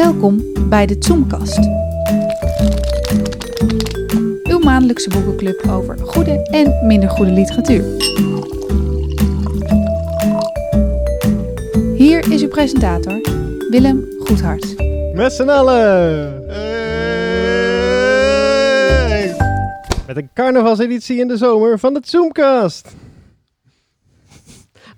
Welkom bij de Zoomkast. Uw maandelijkse boekenclub over goede en minder goede literatuur. Hier is uw presentator, Willem Goedhart. Met z'n allen! Met een carnavalseditie in de zomer van de Zoomcast.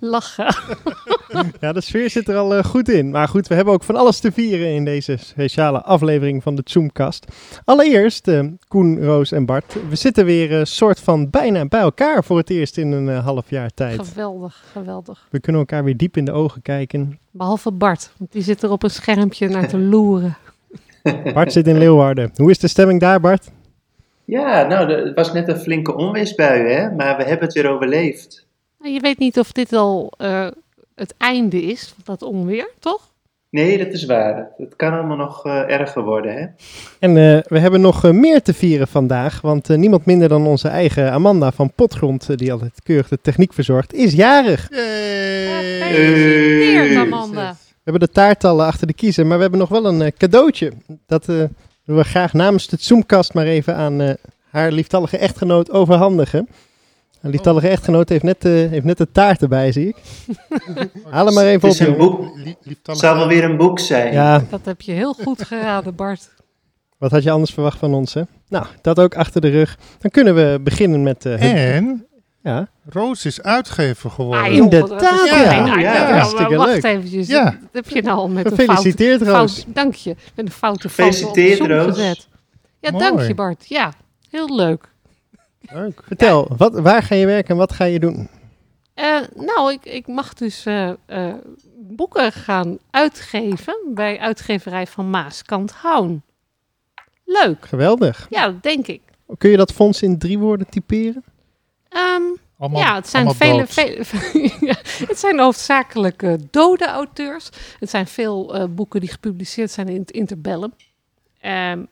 Lachen. Ja, de sfeer zit er al eh, goed in. Maar goed, we hebben ook van alles te vieren in deze speciale aflevering van de Zoomcast. Allereerst, eh, Koen, Roos en Bart. We zitten weer een soort van bijna bij elkaar voor het eerst in een eh, half jaar tijd. Geweldig, geweldig. We kunnen elkaar weer diep in de ogen kijken. Behalve Bart, want die zit er op een schermpje naar te loeren. Bart zit in Leeuwarden. Hoe is de stemming daar, Bart? Ja, nou, het was net een flinke onweersbui, hè? Maar we hebben het weer overleefd. Je weet niet of dit al eh, het einde is, van dat onweer, toch? Nee, dat is waar. Het kan allemaal nog eh, erger worden, hè? En eh, we hebben nog meer te vieren vandaag, want eh, niemand minder dan onze eigen Amanda van Potgrond, die altijd keurig de techniek verzorgt, is jarig. Gefeliciteerd, Hey. Amanda. We hebben de taartallen achter de kiezen, maar we hebben nog wel een eh, cadeautje. Dat eh, willen we graag namens de Zoomkast maar even aan eh, haar lieftallige echtgenoot overhandigen. Haar lieftallige echtgenoot heeft net, eh, heeft net de taart erbij, zie ik. Haal hem maar even Het op. is een boek. Het zal wel weer een boek zijn. Ja, Dat heb je heel goed geraden, Bart. wat had je anders verwacht van ons, hè? Nou, dat ook achter de rug. Dan kunnen we beginnen met... eh, het- En ja. Roos is uitgever geworden. Ah, Inderdaad, dat is ja. geen Ja, hartstikke Wacht leuk. eventjes. Ja. Dat heb je nou al met een fout, Gefeliciteerd, Roos. fout... Dank je. Met een foute foto op de Gefeliciteerd, Roos. gezet. Ja, Mooi. dank je, Bart. Ja, heel leuk. Leuk. Vertel, wat, waar ga je werken en wat ga je doen? Eh, nou, ik, ik mag dus eh, eh, boeken gaan uitgeven bij uitgeverij van Maaskant Houn. Leuk. Geweldig. Ja, dat denk ik. Kun je dat fonds in drie woorden typeren? Ehm, Allemaal, ja, het zijn, vele, vele, ja, het zijn hoofdzakelijk dode auteurs. Het zijn veel eh, boeken die gepubliceerd zijn in het interbellum. Ehm,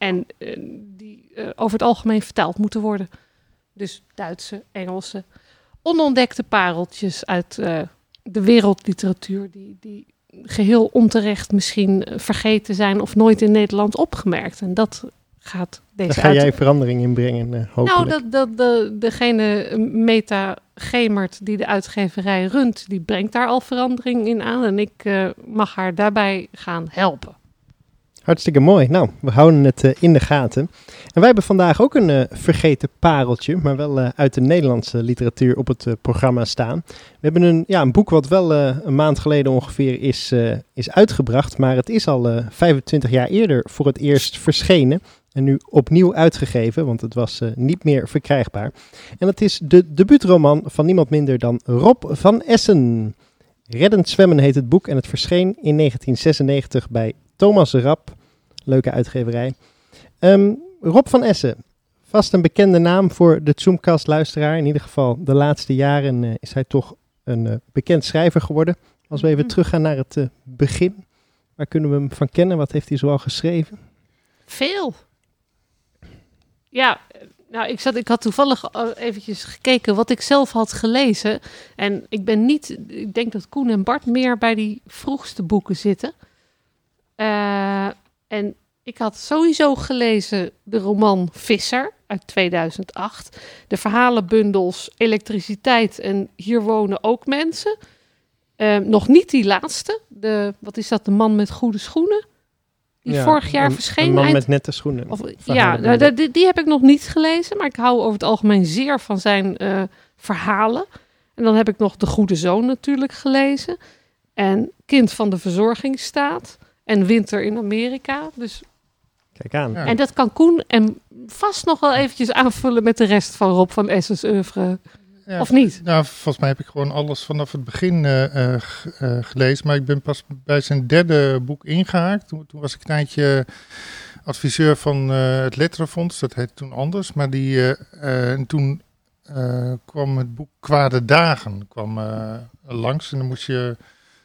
en eh, die eh, over het algemeen vertaald moeten worden. Dus Duitse, Engelse, onontdekte pareltjes uit eh, de wereldliteratuur... Die, die geheel onterecht misschien vergeten zijn of nooit in Nederland opgemerkt. En dat gaat deze Daar ga jij verandering in brengen, hopelijk. nou, dat, dat, de, degene Meta Gemert die de uitgeverij runt, die brengt daar al verandering in aan. En ik mag haar daarbij gaan helpen. Hartstikke mooi. Nou, we houden het eh, in de gaten. En wij hebben vandaag ook een eh, vergeten pareltje, maar wel eh, uit de Nederlandse literatuur op het programma staan. We hebben een, ja, een boek wat wel een maand geleden ongeveer is, is uitgebracht, maar het is al eh, 25 jaar eerder voor het eerst verschenen. En nu opnieuw uitgegeven, want het was niet meer verkrijgbaar. En dat is de debuutroman van niemand minder dan Rob van Essen. Reddend zwemmen heet het boek en het verscheen in 1996 bij Thomas Rap. Leuke uitgeverij. Ehm, Rob van Essen, vast een bekende naam voor de Zoomcast-luisteraar. In ieder geval de laatste jaren eh, is hij toch een eh, bekend schrijver geworden. Als we even Mhm. teruggaan naar het eh, begin. Waar kunnen we hem van kennen? Wat heeft hij zoal geschreven? Veel. Ja, nou, ik, zat, ik had toevallig eventjes gekeken wat ik zelf had gelezen. En ik ben niet, ik denk dat Koen en Bart meer bij die vroegste boeken zitten. Eh, en ik had sowieso gelezen de roman Visser uit 2008. De verhalenbundels Elektriciteit en Hier wonen ook mensen. Eh, nog niet die laatste. De, wat is dat? De man met goede schoenen. Die Ja, vorig jaar een- verscheen. Een man eind- met nette schoenen. of, ja, nou, die, die heb ik nog niet gelezen, maar ik hou over het algemeen zeer van zijn eh, verhalen. En dan heb ik nog De Goede Zoon natuurlijk gelezen. En Kind van de Verzorgingsstaat. En Winter in Amerika. Dus, Kijk aan. Ja. En dat kan Koen en vast nog wel eventjes aanvullen met de rest van Rob van Essens oeuvre. Ja, Of niet? Nou, volgens mij heb ik gewoon alles vanaf het begin eh, eh, eh, gelezen. Maar ik ben pas bij zijn derde boek ingehaakt. Toen, toen was ik een tijdje adviseur van eh, het Letterenfonds. Dat heette toen anders. Maar die, en toen eh, kwam het boek Kwade Dagen kwam, langs. En dan moest je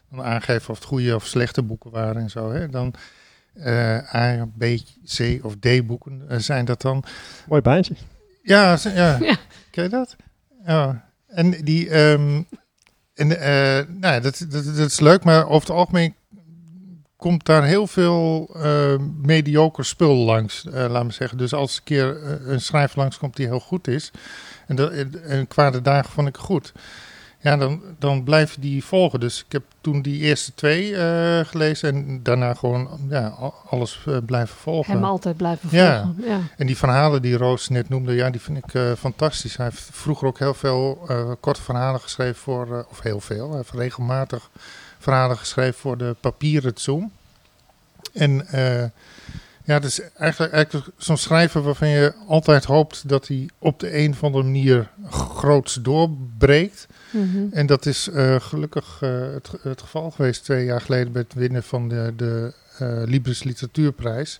dan aangeven of het goede of slechte boeken waren en zo. Hè. Dan eh, A, B, C of D boeken eh, zijn dat dan. Mooi baantje. Ja, ja. Ja. ken je dat? Ja. En die, ehm, en, eh, nou ja, dat, dat, dat is leuk, maar over het algemeen komt daar heel veel uh, mediocre spul langs, uh, laat me zeggen. Dus als een keer uh, een schrijver langskomt die heel goed is, en, dat, en kwade dagen vond ik goed, ja, dan, dan blijf je die volgen. Dus ik heb toen die eerste twee gelezen en daarna gewoon ja, alles blijven volgen. Hem altijd blijven volgen. Ja. ja. En die verhalen die Roos net noemde, ja, die vind ik fantastisch. Hij heeft vroeger ook heel veel korte verhalen geschreven voor, of heel veel, hij heeft regelmatig verhalen geschreven voor de papieren Zoom. En ja, het is eigenlijk, eigenlijk zo'n schrijver waarvan je altijd hoopt dat hij op de een of andere manier groots doorbreekt. Mm -hmm. En dat is uh, gelukkig uh, het, het, geval geweest twee jaar geleden bij het winnen van de, de Libris Literatuurprijs.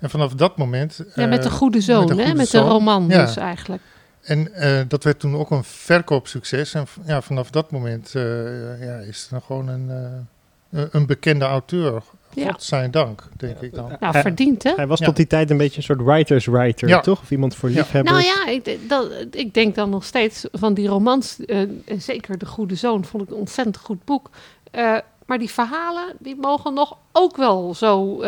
En vanaf dat moment. Ja, met de goede zoon, met, hè? met de roman ja. dus eigenlijk. En dat werd toen ook een verkoopsucces. En ja, vanaf dat moment ja, is het dan gewoon een, een bekende auteur. Ja. God zijn dank, denk ik dan. Nou, verdiend hè? Hij was tot die tijd een beetje een soort writers writer, ja. toch? Of iemand voor liefhebbers. Nou ja, ik, dat, ik denk dan nog steeds van die romans, zeker De Goede Zoon, vond ik een ontzettend goed boek. maar die verhalen, die mogen nog ook wel zo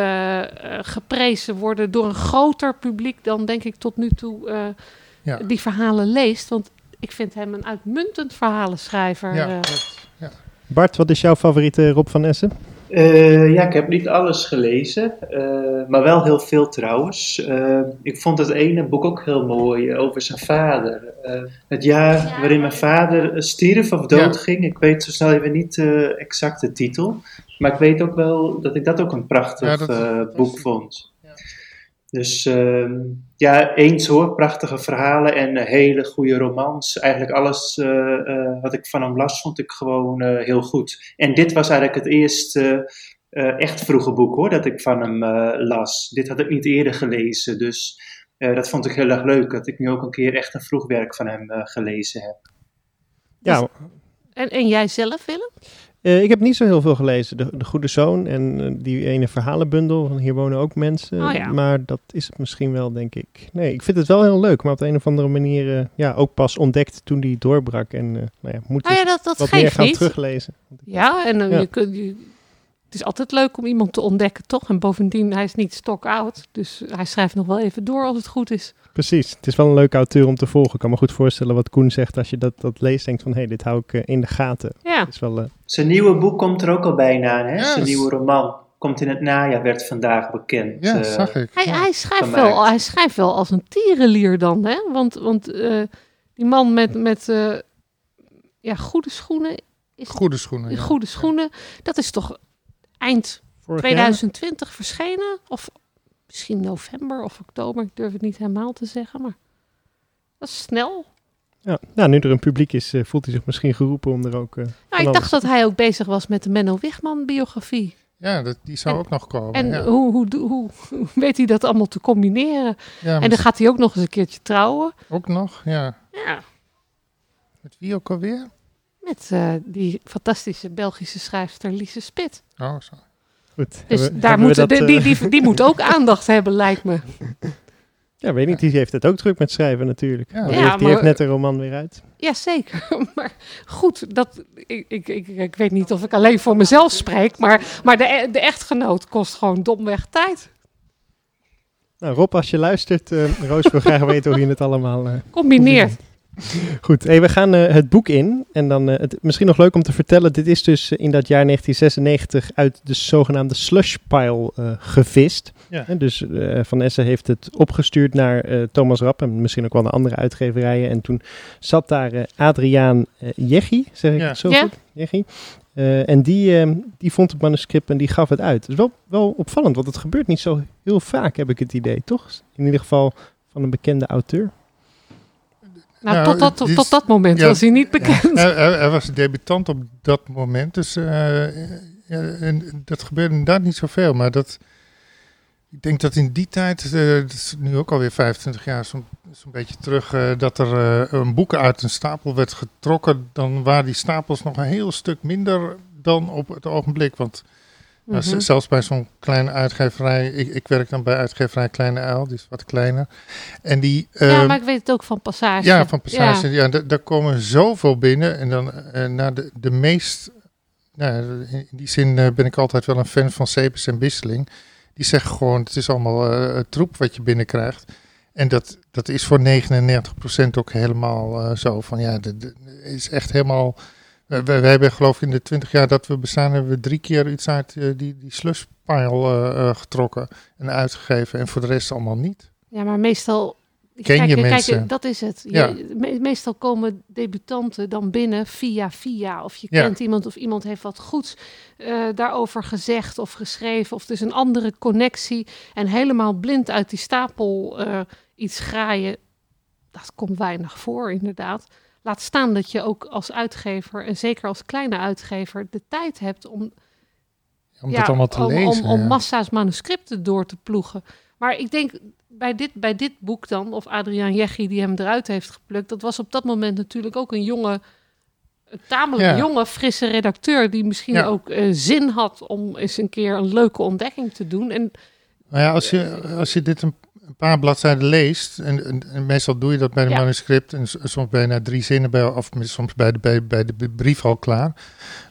geprezen worden door een groter publiek dan denk ik tot nu toe ja. die verhalen leest. Want ik vind hem een uitmuntend verhalenschrijver. Ja, uh. ja. Bart, wat is jouw favoriete Rob van Essen? Uh, ja, ik heb niet alles gelezen, uh, maar wel heel veel trouwens. ik vond het ene boek ook heel mooi over zijn vader. het jaar waarin mijn vader stierf of doodging. Ik weet zo snel even niet de exacte titel. Maar ik weet ook wel dat ik dat ook een prachtig boek vond. Dus uh, ja, eens hoor, prachtige verhalen en hele goede romans. Eigenlijk alles uh, uh, wat ik van hem las, vond ik gewoon uh, heel goed. En dit was eigenlijk het eerste echt vroege boek hoor, dat ik van hem las. Dit had ik niet eerder gelezen, dus dat vond ik heel erg leuk. Dat ik nu ook een keer echt een vroeg werk van hem gelezen heb. Ja. Dus, en, en jij zelf, Willem? Uh, ik heb niet zo heel veel gelezen. De, de Goede Zoon en uh, die ene verhalenbundel van Hier wonen ook mensen. Oh, ja. Maar dat is het misschien wel, denk ik. Nee, ik vind het wel heel leuk. Maar op de een of andere manier uh, ja, ook pas ontdekt toen die doorbrak. En nou ja, moet oh, ja, dat, dat wat meer gaan niet. teruglezen. Ja, en ja. je kunt... Je, is altijd leuk om iemand te ontdekken, toch? En bovendien, hij is niet stock-out. Dus hij schrijft nog wel even door als het goed is. Precies. Het is wel een leuke auteur om te volgen. Ik kan me goed voorstellen wat Koen zegt als je dat, dat leest. Denkt van, hé, hey, dit hou ik uh, in de gaten. Ja. Is wel, uh... Zijn nieuwe boek komt er ook al bijna aan, hè? Yes. Zijn nieuwe roman. Komt in het najaar, werd vandaag bekend. Ja, uh, zag ik. Hij, hij, schrijft wel, hij schrijft wel als een tierenlier dan, hè? Want, want die man met, met ja, goede schoenen... Is goede schoenen, ja. Goede schoenen, dat is toch eind Vorig 2020 jaar? verschenen? Of misschien november of oktober. Ik durf het niet helemaal te zeggen, maar dat is snel. Ja, nou, nu er een publiek is, uh, voelt hij zich misschien geroepen om er ook... Uh, nou, ik dacht dat hij ook bezig was met de Menno Wigman-biografie. Ja, dat, die zou en, ook nog komen. En ja. hoe, hoe, hoe, hoe, weet hij dat allemaal te combineren? Ja, en dan gaat hij ook nog eens een keertje trouwen. Ook nog, ja. Ja. Met wie ook alweer? Met uh, die fantastische Belgische schrijfster Lise Spit. Oh, zo. Goed. Dus hebben, daar hebben moet, dat, die, die, die, die moet ook aandacht hebben, lijkt me. Ja, weet niet. Die heeft het ook druk met schrijven natuurlijk. Ja, die, ja, heeft, die maar, heeft net een roman weer uit. Ja, zeker. Maar goed, dat, ik, ik, ik, ik weet niet of ik alleen voor mezelf spreek, maar, maar de, de echtgenoot kost gewoon domweg tijd. Nou, Rob, als je luistert, uh, Roos wil graag weten hoe je het allemaal uh, combineert. Goed, hey, we gaan uh, het boek in. En dan uh, het, misschien nog leuk om te vertellen: dit is dus uh, in dat jaar 1996 uit de zogenaamde slushpile gevist. Ja. En dus Van Essen heeft het opgestuurd naar Thomas Rapp en misschien ook wel naar andere uitgeverijen. En toen zat daar Adriaan Jeggi, zeg ik Ja. het zo Ja. goed? Jeggi. en die, die vond het manuscript en die gaf het uit. Het is wel, wel opvallend, want het gebeurt niet zo heel vaak, heb ik het idee, toch? In ieder geval van een bekende auteur. Nou, Ja, tot, dat, is- tot dat moment ja. was hij niet bekend. Hij, hij- hij was debutant op dat moment, dus eh, ja, en dat gebeurde inderdaad niet zoveel. Maar dat, ik denk dat in die tijd, eh, dat is nu ook alweer 25 jaar, zo'n zo'n beetje terug, eh, dat er een boek uit een stapel werd getrokken. Dan waren die stapels nog een heel stuk minder dan op het ogenblik. Want Mhm. zelfs bij zo'n kleine uitgeverij, ik, ik werk dan bij uitgeverij Kleine Uil, die is wat kleiner. En die, ja, ehm, maar ik weet het ook van Passage. ja, van Passage. Ja. Ja, da- daar komen zoveel binnen. En dan eh, naar de, de meest nou, in die zin eh, ben ik altijd wel een fan van Cepes en Bisseling. Die zeggen gewoon, het is allemaal eh, troep wat je binnenkrijgt. En dat, dat is voor 99% ook helemaal zo. Van ja, dat is echt helemaal... We, we, hebben geloof ik in de 20 jaar dat we bestaan, hebben we drie keer iets uit uh, die, die slushpile getrokken en uitgegeven. En voor de rest allemaal niet. Ja, maar meestal Ken kijk, je kijk, mensen? dat is het. Ja. Je, me- meestal komen debutanten dan binnen via via. Of je Ja. kent iemand of iemand heeft wat goeds eh, daarover gezegd of geschreven. Of dus een andere connectie. En helemaal blind uit die stapel eh, iets graaien. Dat komt weinig voor, inderdaad. Laat staan dat je ook als uitgever, en zeker als kleine uitgever, de tijd hebt om Om ja, dat allemaal te om, lezen. Om, om ja. massa's manuscripten door te ploegen. Maar ik denk bij dit, bij dit boek dan, of Adriaan Jeggi die hem eruit heeft geplukt, dat was op dat moment natuurlijk ook een jonge, een tamelijk Ja. jonge, frisse redacteur die misschien ook eh, zin had om eens een keer een leuke ontdekking te doen. En Maar ja, als je, als je dit een, een paar bladzijden leest, en, en, en meestal doe je dat bij een Ja. manuscript, en soms ben je na drie zinnen, bij, of soms bij de, bij, bij de brief al klaar.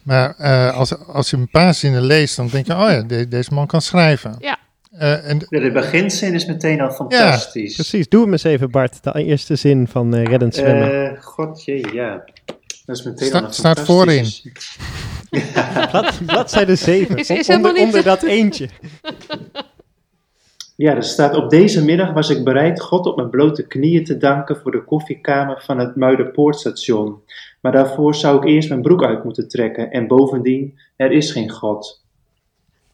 Maar eh, als, als je een paar zinnen leest, dan denk je, oh ja, de- deze man kan schrijven. Ja. Eh, en, Ja, de beginzin is meteen al fantastisch. Precies, doe hem eens even Bart, de eerste zin van eh Reddend Zwemmen. Eh, godje, ja. Dat is meteen Sta- al een staat fantastische- Blad, bladzijde 7, Is- is onder, helemaal niet- onder dat eentje. Ja, er staat op deze middag was ik bereid God op mijn blote knieën te danken voor de koffiekamer van het Muiderpoortstation. Maar daarvoor zou ik eerst mijn broek uit moeten trekken en bovendien, er is geen God.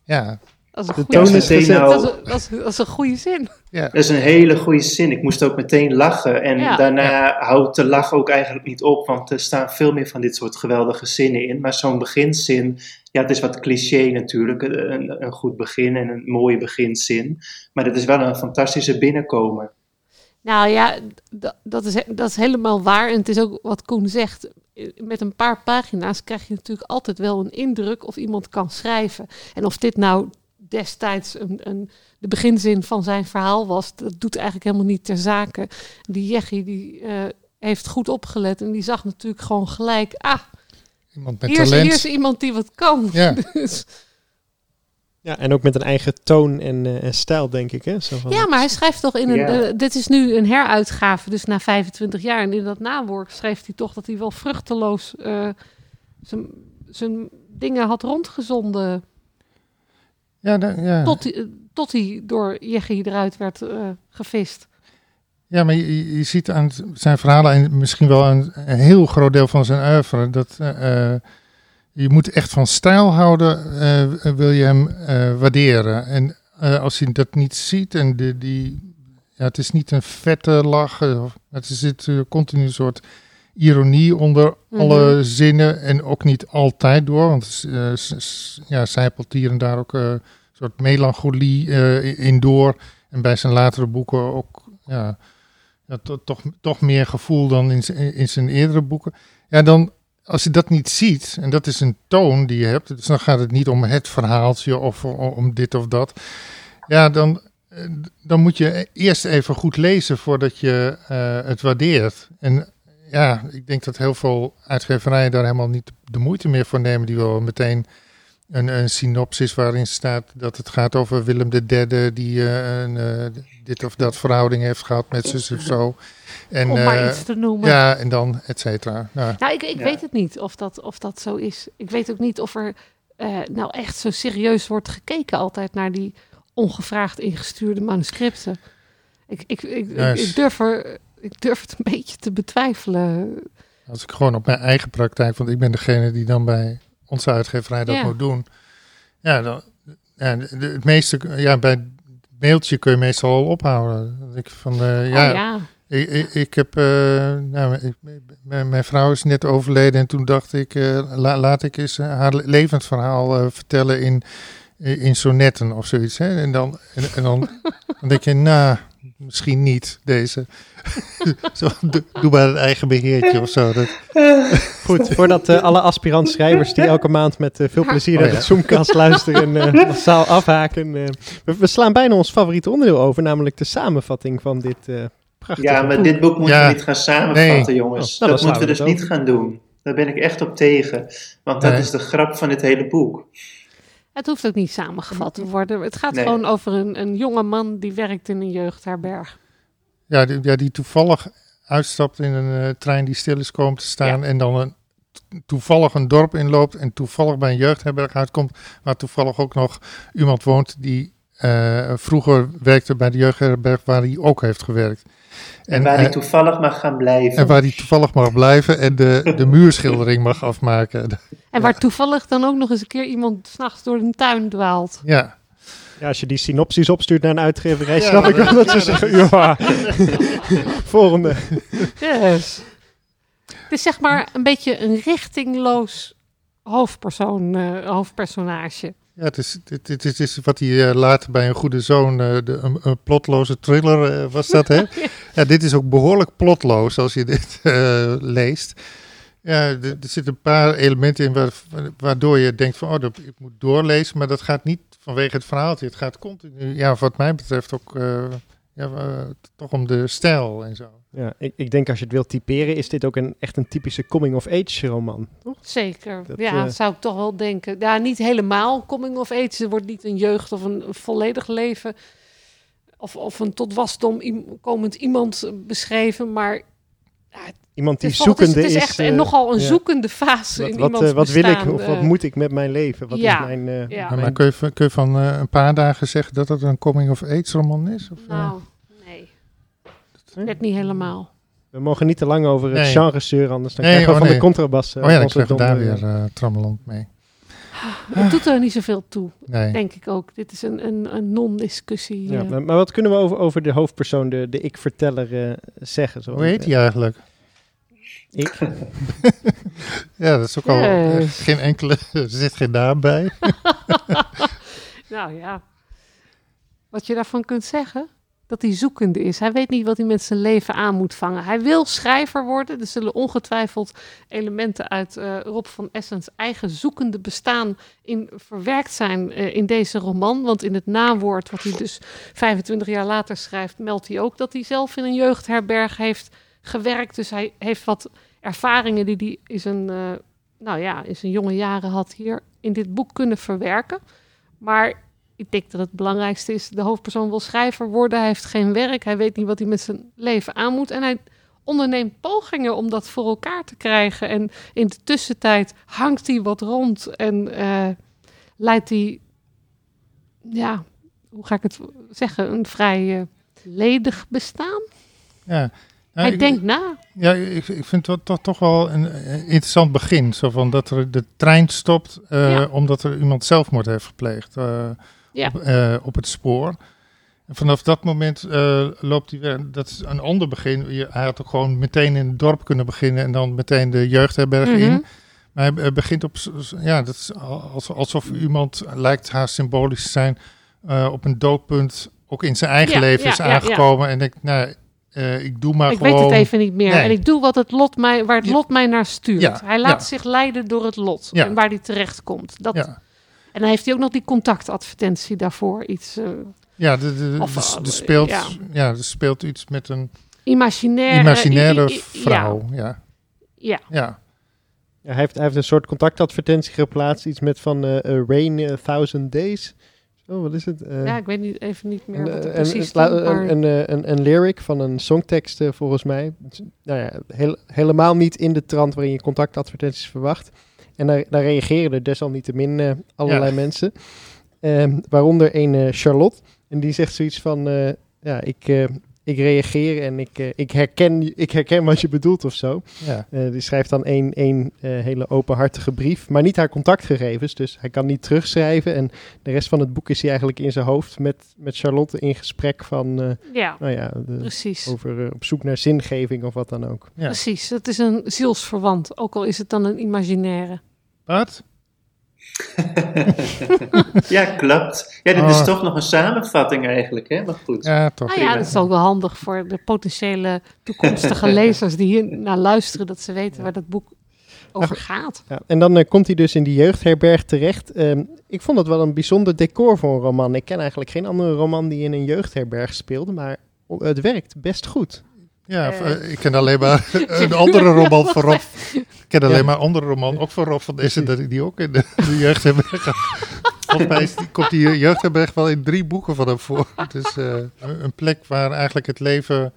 ja, dat is een De goede toon zin. Dat is, een- dat, is, dat is een goede zin. ja. Dat is een hele goede zin. Ik moest ook meteen lachen. En Ja. daarna houdt de lach ook eigenlijk niet op, want er staan veel meer van dit soort geweldige zinnen in. Maar zo'n beginzin, ja, het is wat cliché natuurlijk, een, een goed begin en een mooie beginzin. Maar het is wel een fantastische binnenkomen. Nou ja, dat is, dat is helemaal waar. En het is ook wat Koen zegt. Met een paar pagina's krijg je natuurlijk altijd wel een indruk of iemand kan schrijven. En of dit nou destijds een, een, de beginzin van zijn verhaal was, dat doet eigenlijk helemaal niet ter zake. Die Jeggi die eh, heeft goed opgelet en die zag natuurlijk gewoon gelijk, ah, Iemand met hier is, talent. hier is iemand die wat kan. Ja. Dus- Ja, en ook met een eigen toon en, eh, en stijl, denk ik. Hè? Zo van, ja, maar hij schrijft toch in een. Eh, dit is nu een heruitgave, dus na 25 jaar. En in dat nawoord schreef hij toch dat hij wel vruchteloos eh, zijn, zijn dingen had rondgezonden. Ja, ja. Tot, hij- tot hij door Jeggi eruit werd eh, gevist. Ja, maar je, je ziet aan zijn verhalen en misschien wel een, een heel groot deel van zijn oeuvre dat eh, eh, je moet echt van stijl houden, eh, wil je hem eh, waarderen. En eh, als je dat niet ziet en de, die, ja, het is niet een vette lach, eh, het zit eh, continu soort ironie onder Mhm. alle zinnen en ook niet altijd door, want s- ja, zijpelt hier en daar ook eh, een soort melancholie eh, in door. En bij zijn latere boeken ook ja, ja, to- toch, toch meer gevoel dan in, in zijn eerdere boeken. Ja, dan als je dat niet ziet, en dat is een toon die je hebt, dus dan gaat het niet om het verhaaltje of om dit of dat. Ja, dan, dan moet je eerst even goed lezen voordat je het waardeert. En ja, ik denk dat heel veel uitgeverijen daar helemaal niet de moeite meer voor nemen. Die wel meteen een, een synopsis waarin staat dat het gaat over Willem III, die eh, een, eh, dit of dat verhouding heeft gehad met zus of zo. En, om maar eh, iets te noemen. ja, en dan et cetera. Nou, Nou, ik, ik Ja. weet het niet of dat, of dat zo is. Ik weet ook niet of er eh, nou echt zo serieus wordt gekeken altijd naar die ongevraagd ingestuurde manuscripten. Ik, ik, ik, ik- Juist. ik durf er, ik durf het een beetje te betwijfelen. als ik gewoon op mijn eigen praktijk, want ik ben degene die dan bij onze uitgeverij dat Ja. moet doen. Ja, dan, ja het meeste, ja, bij het mailtje kun je meestal al ophouden. Ik van, eh, ja, oh ja, Ik, ik, ik heb, eh, nou, ik- mijn, mijn vrouw is net overleden en toen dacht ik, eh, la- laat ik eens haar le- levensverhaal eh, vertellen in, in sonetten of zoiets. Hè? En dan, en, en dan, dan denk je, nou, misschien niet deze. zo, doe, doe maar een eigen beheertje of zo. Dat, Goed, voordat eh, alle aspirant schrijvers die elke maand met eh, veel plezier Oh, naar ja. de Zoomcast luisteren en eh, massaal afhaken. eh, we, we slaan bijna ons favoriete onderdeel over, namelijk de samenvatting van dit eh prachtige Ja, maar boek. dit boek moeten Ja. we niet gaan samenvatten, Nee. jongens. Oh, nou, dat moeten we dus niet gaan doen. Daar ben ik echt op tegen. Want dat is de grap van dit hele boek. Het hoeft ook niet samengevat te worden. Het gaat Nee. gewoon over een, een jonge man die werkt in een jeugdherberg. Ja, die, ja, die toevallig uitstapt in een eh, trein die stil is komen te staan. En dan een, toevallig een dorp inloopt. En toevallig bij een jeugdherberg uitkomt. Waar toevallig ook nog iemand woont die eh, vroeger werkte bij de jeugdherberg waar hij ook heeft gewerkt. En, waar hij toevallig mag gaan blijven. en waar hij toevallig mag blijven en de, de muurschildering mag afmaken. En waar toevallig dan ook nog eens een keer iemand s'nachts door een tuin dwaalt. Ja, Ja, als je die synopsis opstuurt naar een uitgeverij, Ja, snap ik wel dat ze zeggen, ja, volgende. Yes. Het is zeg maar een beetje een richtingloos hoofdpersoon, eh, hoofdpersonage. Ja het, is, het, het, het is wat hij eh, later bij een goede zoon, eh, de, een, een plotloze thriller eh, was dat hè. Ja, dit is ook behoorlijk plotloos als je dit leest. Ja, er, er zitten een paar elementen in waar- waardoor je denkt van, oh, dat, ik moet doorlezen, maar dat gaat niet vanwege het verhaaltje. Het gaat continu, ja, wat mij betreft ook, ja, toch om de stijl en zo. Ja, ik, ik denk als je het wilt typeren, is dit ook een, echt een typische coming-of-age roman. Toch? Zeker. Dat, ja, eh, zou ik toch wel denken. Ja, niet helemaal coming of age. Er wordt niet een jeugd of een volledig leven. Of, of een tot wasdom komend iemand beschreven. Maar Iemand die het, het is, zoekende het is is. echt eh, nogal een ja. zoekende fase Wat, in wat, iemands eh, wat wil ik of wat moet ik met mijn leven? Wat ja, is mijn... eh, ja. Maar, mijn- kun, je, van- kun je van eh, een paar dagen zeggen dat het een coming-of-age roman is? Of? Nou. Net niet helemaal. We mogen niet te lang over het Nee. genre zeuren, anders dan Nee, krijgen we oh, van nee. de contrabas. eh, oh ja, krijg je daar donder, weer eh. eh trammeland mee. Het doet er niet zoveel toe, Nee. denk ik ook. Dit is een, een, een non-discussie. Ja, eh. maar, maar wat kunnen we over, over de hoofdpersoon, de, de ik-verteller, eh, zeggen? Zo, Hoe heet hij eigenlijk? Ik? Ja, dat is ook al eh, Yes. geen enkele, er zit geen naam bij. Nou ja. Wat je daarvan kunt zeggen, dat hij zoekende is. Hij weet niet wat hij met zijn leven aan moet vangen. Hij wil schrijver worden. Er zullen ongetwijfeld elementen uit eh, Rob van Essens eigen zoekende bestaan in verwerkt zijn eh, in deze roman. Want in het nawoord, wat hij dus 25 jaar later schrijft, meldt hij ook dat hij zelf in een jeugdherberg heeft gewerkt. Dus hij heeft wat ervaringen die hij in zijn, eh, nou ja, in zijn jonge jaren had hier in dit boek kunnen verwerken. Maar ik denk dat het belangrijkste is, de hoofdpersoon wil schrijver worden. Hij heeft geen werk, hij weet niet wat hij met zijn leven aan moet. En hij onderneemt pogingen om dat voor elkaar te krijgen. En in de tussentijd hangt hij wat rond en eh, leidt hij, ja, hoe ga ik het zeggen, een vrij eh, ledig bestaan. Ja. Nou, hij ik- denkt na. Ja, ik, ik vind het toch, toch wel een eh, interessant begin. Zo van dat er de trein stopt Ja. omdat er iemand zelfmoord heeft gepleegd Ja. op, eh, op het spoor. En vanaf dat moment eh, loopt hij weer. Dat is een ander begin. Je, hij had ook gewoon meteen in het dorp kunnen beginnen en dan meteen de jeugdherberg Mhm. in. Maar hij begint op, ja, dat is als, alsof iemand lijkt haar symbolisch te zijn eh, op een doodpunt, ook in zijn eigen Ja, leven ja, is aangekomen. En ik, nou, ik doe maar ik gewoon. weet het even niet meer. Nee. En ik doe wat het lot mij, waar het lot mij naar stuurt. Hij laat zich leiden door het lot en waar hij terecht komt. Dat, Ja. En dan heeft hij ook nog die contactadvertentie daarvoor. Iets eh, Ja, de, de, Of, de- eh, de speelt, ja. ja. er speelt iets met een imaginaire... imaginaire i- i- i- vrouw. Ja. Ja, Ja. Ja, hij, heeft, hij heeft een soort contactadvertentie geplaatst, iets met van eh eh, Rain eh, Thousand Days. Zo, wat is het? Eh, ja. ik weet niet, even niet meer Een, wat eh, precies een, stond. een, maar- een, een, een, een lyric van een songtekst eh, volgens mij. Nou ja, heel, helemaal niet in de trant waarin je contactadvertenties verwacht. En daar, daar reageren er desalniettemin eh allerlei Ja. mensen. Ehm, waaronder een eh, Charlotte. En die zegt zoiets van, eh, ja, ik, eh, ik reageer en ik, ik, herken, ik herken wat je bedoelt of zo. Ja. Eh, die schrijft dan één, één eh, hele openhartige brief, maar niet haar contactgegevens. Dus hij kan niet terugschrijven. En de rest van het boek is hij eigenlijk in zijn hoofd met, met Charlotte in gesprek van, eh, ja, nou ja, de- precies. over op zoek naar zingeving of wat dan ook. Ja. Precies, het is een zielsverwant. Ook al is het dan een imaginaire. Wat? Ja, klopt. Ja, dit Oh. is toch nog een samenvatting eigenlijk, hè? Maar goed. Ja, toch. Nou ja, dat is ook wel handig voor de potentiële toekomstige lezers die hier naar luisteren. Dat ze weten waar dat boek over gaat. Ja, en dan eh, komt hij dus in die jeugdherberg terecht. Ehm, ik vond het wel een bijzonder decor voor een roman. Ik ken eigenlijk geen andere roman die in een jeugdherberg speelde, maar het werkt best goed. Ja, Eh. eh, ik ken alleen maar een andere roman van Rob. Ik ken alleen maar een andere roman, ook van Rob van Essen, dat ik die ook in de, de jeugdherberg had. Volgens mij is die, komt die jeugdherberg wel in drie boeken van hem voor. Het is eh, een plek waar eigenlijk het leven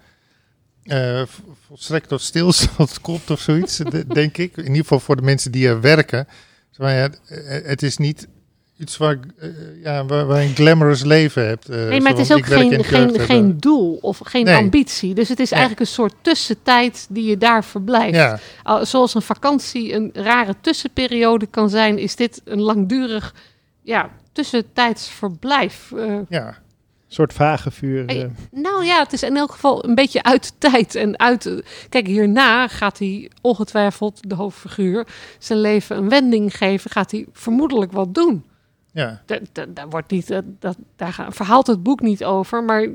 eh, volstrekt tot stilstand komt of zoiets, de- denk ik. In ieder geval voor de mensen die er werken. Maar ja, het is niet iets waar, eh, ja, waar, waar je een glamorous leven hebt. eh, Nee, maar het is ook geen, geen, geen doel of geen Nee. ambitie. Dus het is Nee. eigenlijk een soort tussentijd die je daar verblijft. Ja, Zoals een vakantie een rare tussenperiode kan zijn, is dit een langdurig ja, tussentijds verblijf. Eh, ja. Een soort vagevuur. Hey, eh. nou ja, het is in elk geval een beetje uit de tijd. En uit, kijk, hierna gaat hij ongetwijfeld, de hoofdfiguur, zijn leven een wending geven. Gaat hij vermoedelijk wat doen. Ja. Da- da- Daar, wordt niet, eh, dat, daar verhaalt het boek niet over, maar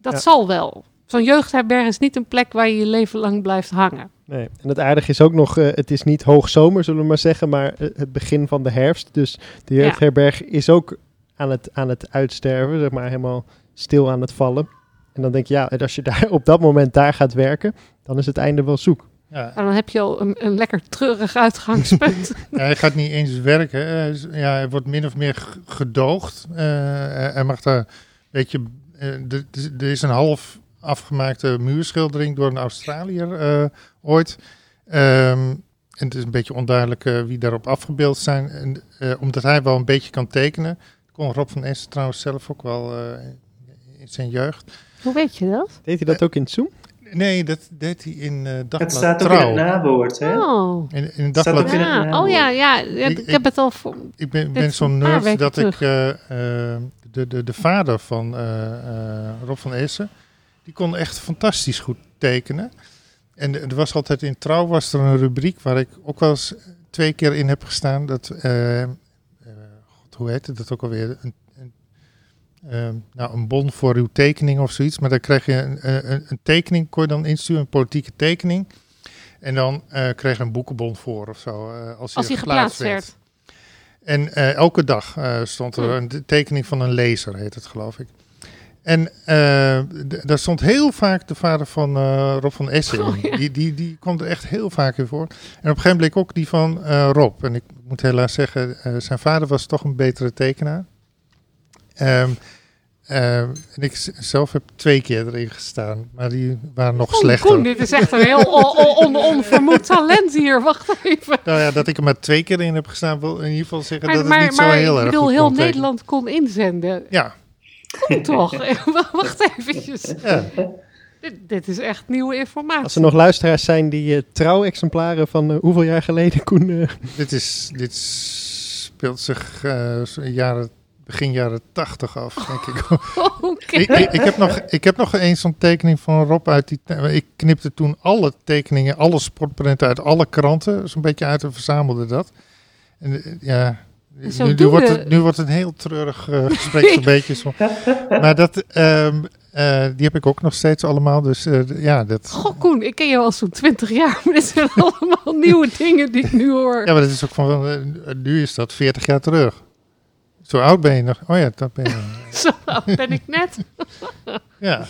dat Ja. zal wel. Zo'n jeugdherberg is niet een plek waar je je leven lang blijft hangen. Nee. En het aardige is ook nog, eh, het is niet hoogzomer, zullen we maar zeggen, maar eh, het begin van de herfst. Dus de Ja. jeugdherberg is ook aan het, aan het uitsterven, zeg maar helemaal stil aan het vallen. En dan denk je, ja, en als je daar op dat moment daar gaat werken, dan is het einde wel zoek. Ja. En dan heb je al een, een lekker treurig uitgangspunt. Ja, hij gaat niet eens werken. Ja, hij wordt min of meer gedoogd. Eh, hij hij mag daar een beetje. eh, er- is een half afgemaakte muurschildering door een Australiër eh, ooit. Ehm, en het is een beetje onduidelijk wie daarop afgebeeld zijn. En, eh, omdat hij wel een beetje kan tekenen. Kon Rob van Essen trouwens zelf ook wel eh, in zijn jeugd. Hoe weet je dat? Deed hij dat ook in het Zoom? Nee, dat deed hij in eh Dagblad Het staat ook in het nawoord, hè? Oh. In, in Staat Dagblad ook in het Ja. nawoord. Oh ja, ja, ja, Ik- ik, heb het al voor. Ik ben, ben zo'n nerd dat ik eh, eh, de, de, de vader van eh, eh, Rob van Essen, die kon echt fantastisch goed tekenen. En er was altijd in Trouw was er een rubriek waar ik ook wel eens twee keer in heb gestaan. Dat, eh, eh, God, hoe heette dat ook alweer? Een, een, eh, nou, een bon voor uw tekening of zoiets. Maar dan krijg je een, een, een tekening, kon je dan insturen, een politieke tekening. En dan eh, kreeg je een boekenbon voor of zo. eh, als, Als hij geplaatst werd. en eh, elke dag stond er Hm. een te- tekening van een lezer, heet het geloof ik. En daar stond heel vaak de vader van Rob van Essen. Oh, ja. die, die, die komt er echt heel vaak in voor. En op een gegeven moment bleek ook die van Rob. En ik moet helaas zeggen, zijn vader was toch een betere tekenaar. Ehm, ehm, en ik zelf heb twee keer erin gestaan, maar die waren nog Koen, slechter. Koen, dit is echt een heel on, on, on- onvermoed talent hier. Wacht even. Nou ja, dat ik er maar twee keer in heb gestaan, wil in ieder geval zeggen Maar, dat het maar, niet zo maar heel ik erg bedoel, goed heel. Nederland kon inzenden. Ja, Koen toch? Wacht eventjes. ja. Dit, dit is echt nieuwe informatie. Als er nog luisteraars zijn die eh, trouwexemplaren van eh, hoeveel jaar geleden, Koen... eh, Dit, is, dit speelt zich eh, jaren, begin jaren tachtig af, denk ik. Oké. ik, ik, ik heb nog, ik heb nog eens zo'n tekening van Rob uit die tijd. Ik knipte toen alle tekeningen, alle sportprenten uit alle kranten, zo'n beetje uit en verzamelde dat. En eh, ja, nu, wordt het, nu wordt het een heel treurig eh, gesprek, zo'n beetje. Zo. Maar dat, ehm, eh, die heb ik ook nog steeds allemaal. Dus ja, dat, Goh, Koen, ik ken je al zo'n 20 jaar, maar dit zijn allemaal nieuwe dingen die ik nu hoor. ja, maar dat is ook van, nu is dat 40 jaar terug. Zo oud ben je nog. Oh ja, dat ben je. Zo oud ben ik net. Ja.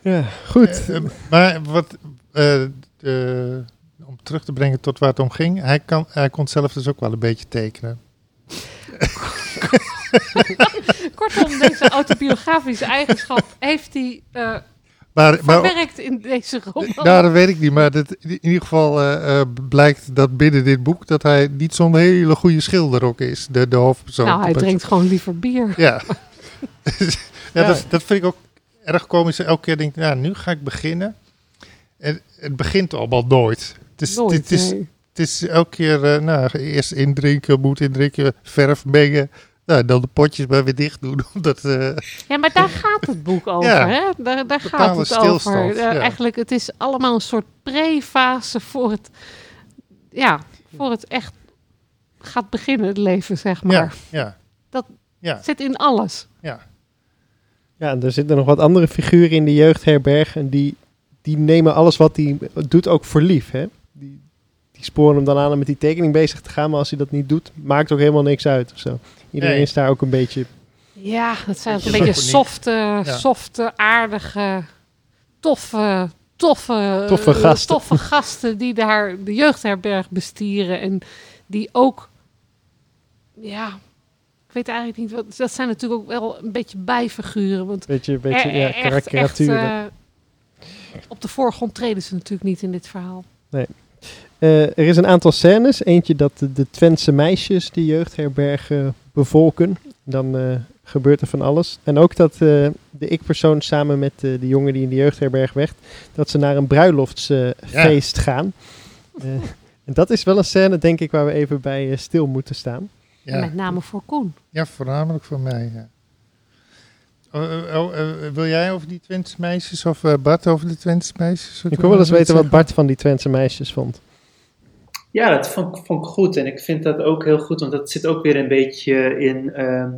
ja, goed. Eh, eh, maar wat, eh, de- om terug te brengen tot waar het om ging, hij, kan, hij kon zelf dus ook wel een beetje tekenen. Kortom, deze autobiografische eigenschap heeft hij eh Maar, maar verwerkt in deze roman. nou, dat weet ik niet, maar dat, in ieder geval eh, eh, blijkt dat binnen dit boek dat hij niet zo'n hele goede schilder ook is, de, de hoofdpersoon. nou, hij drinkt gewoon liever bier. Ja, ja. Dat, dat vind ik ook erg komisch. Elke keer denk ik, nou, nu ga ik beginnen. En het begint allemaal nooit. Het is, Nooit, het is, nee. Het is elke keer, eh, nou, eerst indrinken, moet indrinken, verf mengen. Nou, dan de potjes maar weer dicht doen. Omdat, eh, Ja, maar daar gaat het boek over. Ja. Hè? Daar, daar gaat het over. Eh, ja. Eigenlijk, het is allemaal een soort pre-fase voor het, ja, voor het echt gaat beginnen, het leven, zeg maar. ja, ja. Dat- ja, zit in alles. ja. Ja, en er zitten nog wat andere figuren in de jeugdherberg. En die, die nemen alles wat hij doet ook voor lief. Hè? Die, die sporen hem dan aan om met die tekening bezig te gaan. Maar als hij dat niet doet, maakt ook helemaal niks uit of zo. Iedereen Nee. is daar ook een beetje... Ja, dat zijn een Beetje softe, Ja. softe, aardige toffe, toffe, Toffe eh, gasten. toffe gasten die daar de jeugdherberg bestieren. En die ook, ja, ik weet eigenlijk niet wat. Dat zijn natuurlijk ook wel een beetje bijfiguren. Want Beetje, beetje er- ja, echt, eh, op de voorgrond treden ze natuurlijk niet in dit verhaal. Eh, er is een aantal scènes. Eentje dat de, de Twentse meisjes die jeugdherberg eh, bevolken. Dan eh, gebeurt er van alles. En ook dat eh, de ik-persoon samen met eh, de jongen die in de jeugdherberg werd, dat ze naar een bruiloftsfeest gaan. Eh, en dat is wel een scène, denk ik, waar we even bij stil moeten staan. En Met name voor Koen. Ja, voornamelijk voor mij. Ja. Oh, oh, oh, eh, wil jij over die Twentse meisjes of eh, Bart over de Twentse meisjes? Ik wil wel eens weten wat Bart van die Twentse meisjes vond. Ja, dat vond, ik- vond ik goed. En ik vind dat ook heel goed, want dat zit ook weer een beetje in. ehm,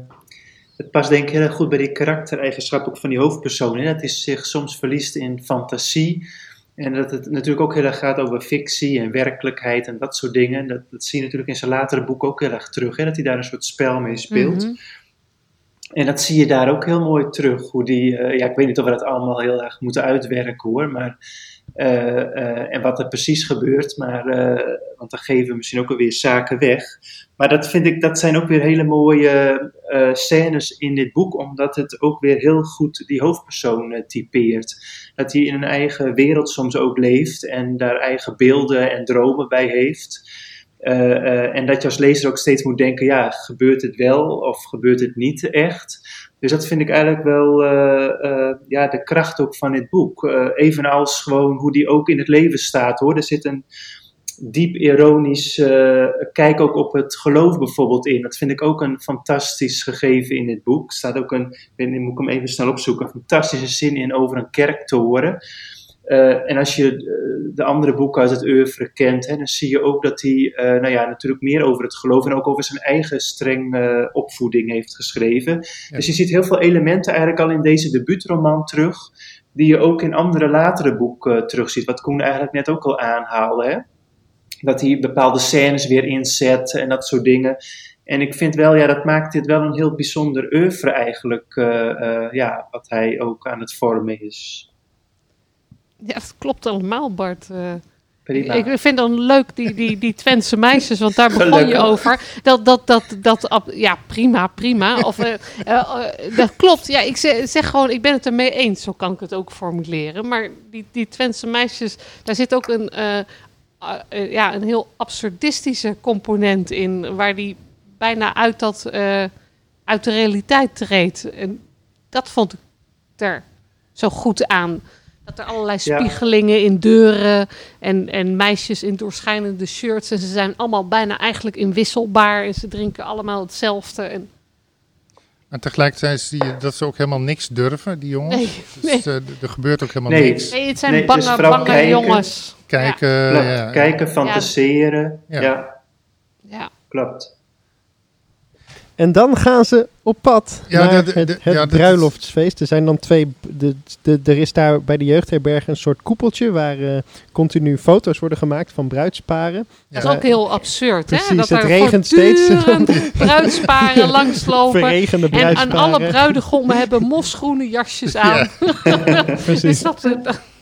het past denk ik heel erg goed bij die karaktereigenschap ook van die hoofdpersoon. Hè? Dat hij zich soms verliest in fantasie. En dat het natuurlijk ook heel erg gaat over fictie en werkelijkheid en dat soort dingen. Dat, dat zie je natuurlijk in zijn latere boek ook heel erg terug. Hè? Dat hij daar een soort spel mee speelt. Mhm. En dat zie je daar ook heel mooi terug. Hoe die, eh, ja, ik weet niet of we dat allemaal heel erg moeten uitwerken hoor. Maar, en wat er precies gebeurt. Maar, eh, want dan geven we misschien ook alweer zaken weg. Maar dat vind ik, dat zijn ook weer hele mooie eh, scènes in dit boek. Omdat het ook weer heel goed die hoofdpersoon eh, typeert. Dat hij in een eigen wereld soms ook leeft. En daar eigen beelden en dromen bij heeft. Eh, eh, en dat je als lezer ook steeds moet denken, ja, gebeurt het wel of gebeurt het niet echt? Dus dat vind ik eigenlijk wel eh, ja, de kracht ook van dit boek. Evenals gewoon hoe die ook in het leven staat hoor. Er zit een diep ironisch kijk ook op het geloof bijvoorbeeld in. Dat vind ik ook een fantastisch gegeven in dit boek. Er staat ook een, ik moet hem even snel opzoeken, een fantastische zin in over een kerktoren. Eh, en als je eh, de andere boeken uit het oeuvre kent, hè, dan zie je ook dat hij eh, nou ja, natuurlijk meer over het geloof en ook over zijn eigen streng eh, opvoeding heeft geschreven. Dus je ziet heel veel elementen eigenlijk al in deze debuutroman terug, die je ook in andere latere boeken terugziet. Wat Koen eigenlijk net ook al aanhaalde. Hè? Dat hij bepaalde scènes weer inzet en dat soort dingen. En ik vind wel, ja, dat maakt dit wel een heel bijzonder oeuvre eigenlijk, uh, ja, wat hij ook aan het vormen is. Ja, dat klopt allemaal, Bart. Uh, Prima. Ik vind dan leuk die, die, die Twentse meisjes, want daar begon Gelukkig. je over. Dat, dat, dat, dat, ja, prima, prima. Of, uh, uh, dat klopt. Ja, ik zeg, zeg, gewoon, ik ben het ermee eens. Zo kan ik het ook formuleren. Maar die, die Twentse meisjes, daar zit ook een, uh, ja, een heel absurdistische component in. Waar die bijna uit, dat, uit de realiteit treedt. En dat vond ik er zo goed aan. Dat er allerlei spiegelingen ja. in deuren en, en meisjes in doorschijnende shirts. En ze zijn allemaal bijna eigenlijk inwisselbaar. En ze drinken allemaal hetzelfde. En... En tegelijkertijd zie je dat ze ook helemaal niks durven, die jongens. Nee, dus, uh, er gebeurt ook helemaal nee. niks. Nee, het zijn Nee, bange, dus vooral bange kijken. jongens. Kijken, ja. Kijken, fantaseren. Ja, Ja. klopt. En dan gaan ze op pad Ja, naar de- de- het, de- het ja, bruiloftsfeest. Er zijn dan twee... De, de, er is daar bij de jeugdherberg een soort koepeltje... waar eh, continu foto's worden gemaakt van bruidsparen. Dat is ook heel absurd, hè? precies, Dat het er regent steeds. bruidsparen langslopen. Verregende En, en bruidsparen. alle bruidegommen hebben mosgroene jasjes aan. Precies. Dus dat,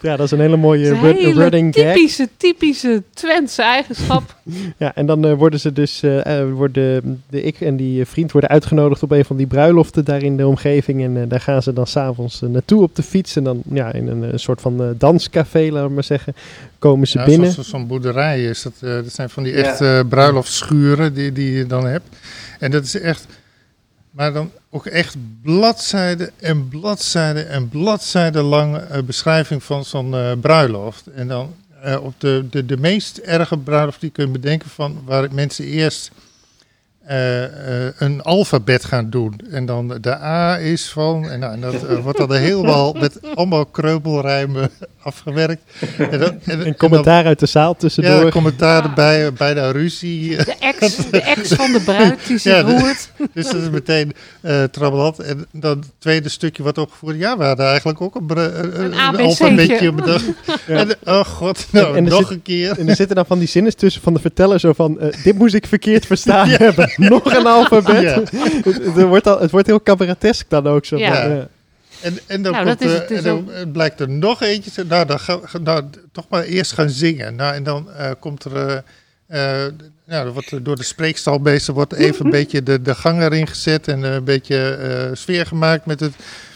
Ja, dat is een hele mooie een running gag. typische, typische Twentse eigenschap. Ja, en dan eh, worden ze dus, eh, eh, worden de ik en die eh, vriend worden uitgenodigd op een van die bruiloften daar in de omgeving. En eh, daar gaan ze dan s'avonds uh, naartoe op de fiets. En dan ja, in een, eh, soort van eh, danscafé, laten we maar zeggen, komen ze Ja, binnen. zoals Zo'n boerderij is dat. eh, dat zijn van die Ja. echte eh, bruiloftschuren die, die je dan hebt. En dat is echt. Maar dan ook echt bladzijden en bladzijden en bladzijden lange eh, beschrijving van zo'n eh, bruiloft. En dan eh, op de, de, de meest erge bruiloft die je kunt bedenken van waar mensen eerst eh, eh, een alfabet gaan doen. En dan de A is van, en, nou, en dat eh, wordt dan helemaal met allemaal kreupelrijmen afgewerkt. En, dan, en, en Een commentaar uit de zaal tussendoor. ja, commentaar erbij, bijna ruzie. De ex, de ex van de bruid die zich Ja, de- roert. Dus dat is meteen eh trabbelant. En dan het tweede stukje wat opgevoerd. Ja, we hadden eigenlijk ook een, een, een ABC'tje. alfabetje bedacht. En, oh god, nou, En- en er nog zit- een keer. En er zitten dan van die zinnen tussen van de verteller zo van... dit moest ik verkeerd verstaan hebben. Nog een alfabet. Ja. het, het wordt al, het wordt heel cabaretesk dan ook zo. Ja. En, en dan, Nou, komt, het dus en dan ook. blijkt er nog eentje. te- Nou, dan ga, nou, toch maar eerst gaan zingen. Nou, en dan eh, komt er. eh, eh, nou, er wordt, door de spreekstalmeester wordt even een beetje de, de gang erin gezet. En een beetje eh, sfeer gemaakt met, het,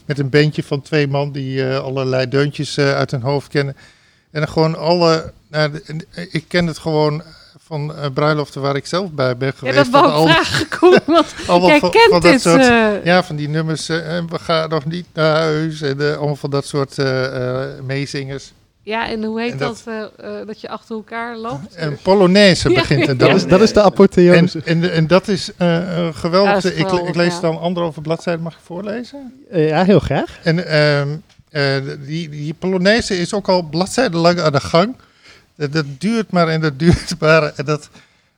met een bandje van twee man die eh, allerlei deuntjes uit hun hoofd kennen. En dan gewoon alle. Nou, ik ken het gewoon van eh, bruiloften waar ik zelf bij ben Ja, geweest. dat wou van ik al- vragen, Koen. Want allemaal jij van- kent van dat dit. soort- eh, ja, van die nummers. eh, en we gaan nog niet naar huis. En eh, allemaal van dat soort eh, eh, meezingers. ja, en hoe heet En dat? dat- eh, eh, dat je achter elkaar loopt? En Polonaise Ja, begint ja. dan. Dat is, dat is de En, apotheose. en, en dat is geweldig. Ja, dat is ik, geweldig, ik lees ja. dan anderhalve bladzijde. Mag ik voorlezen? Eh, ja, heel graag. En ehm, eh, die, die Polonaise is ook al bladzijden lang aan de gang. Dat, dat duurt maar en dat duurt maar. En dat,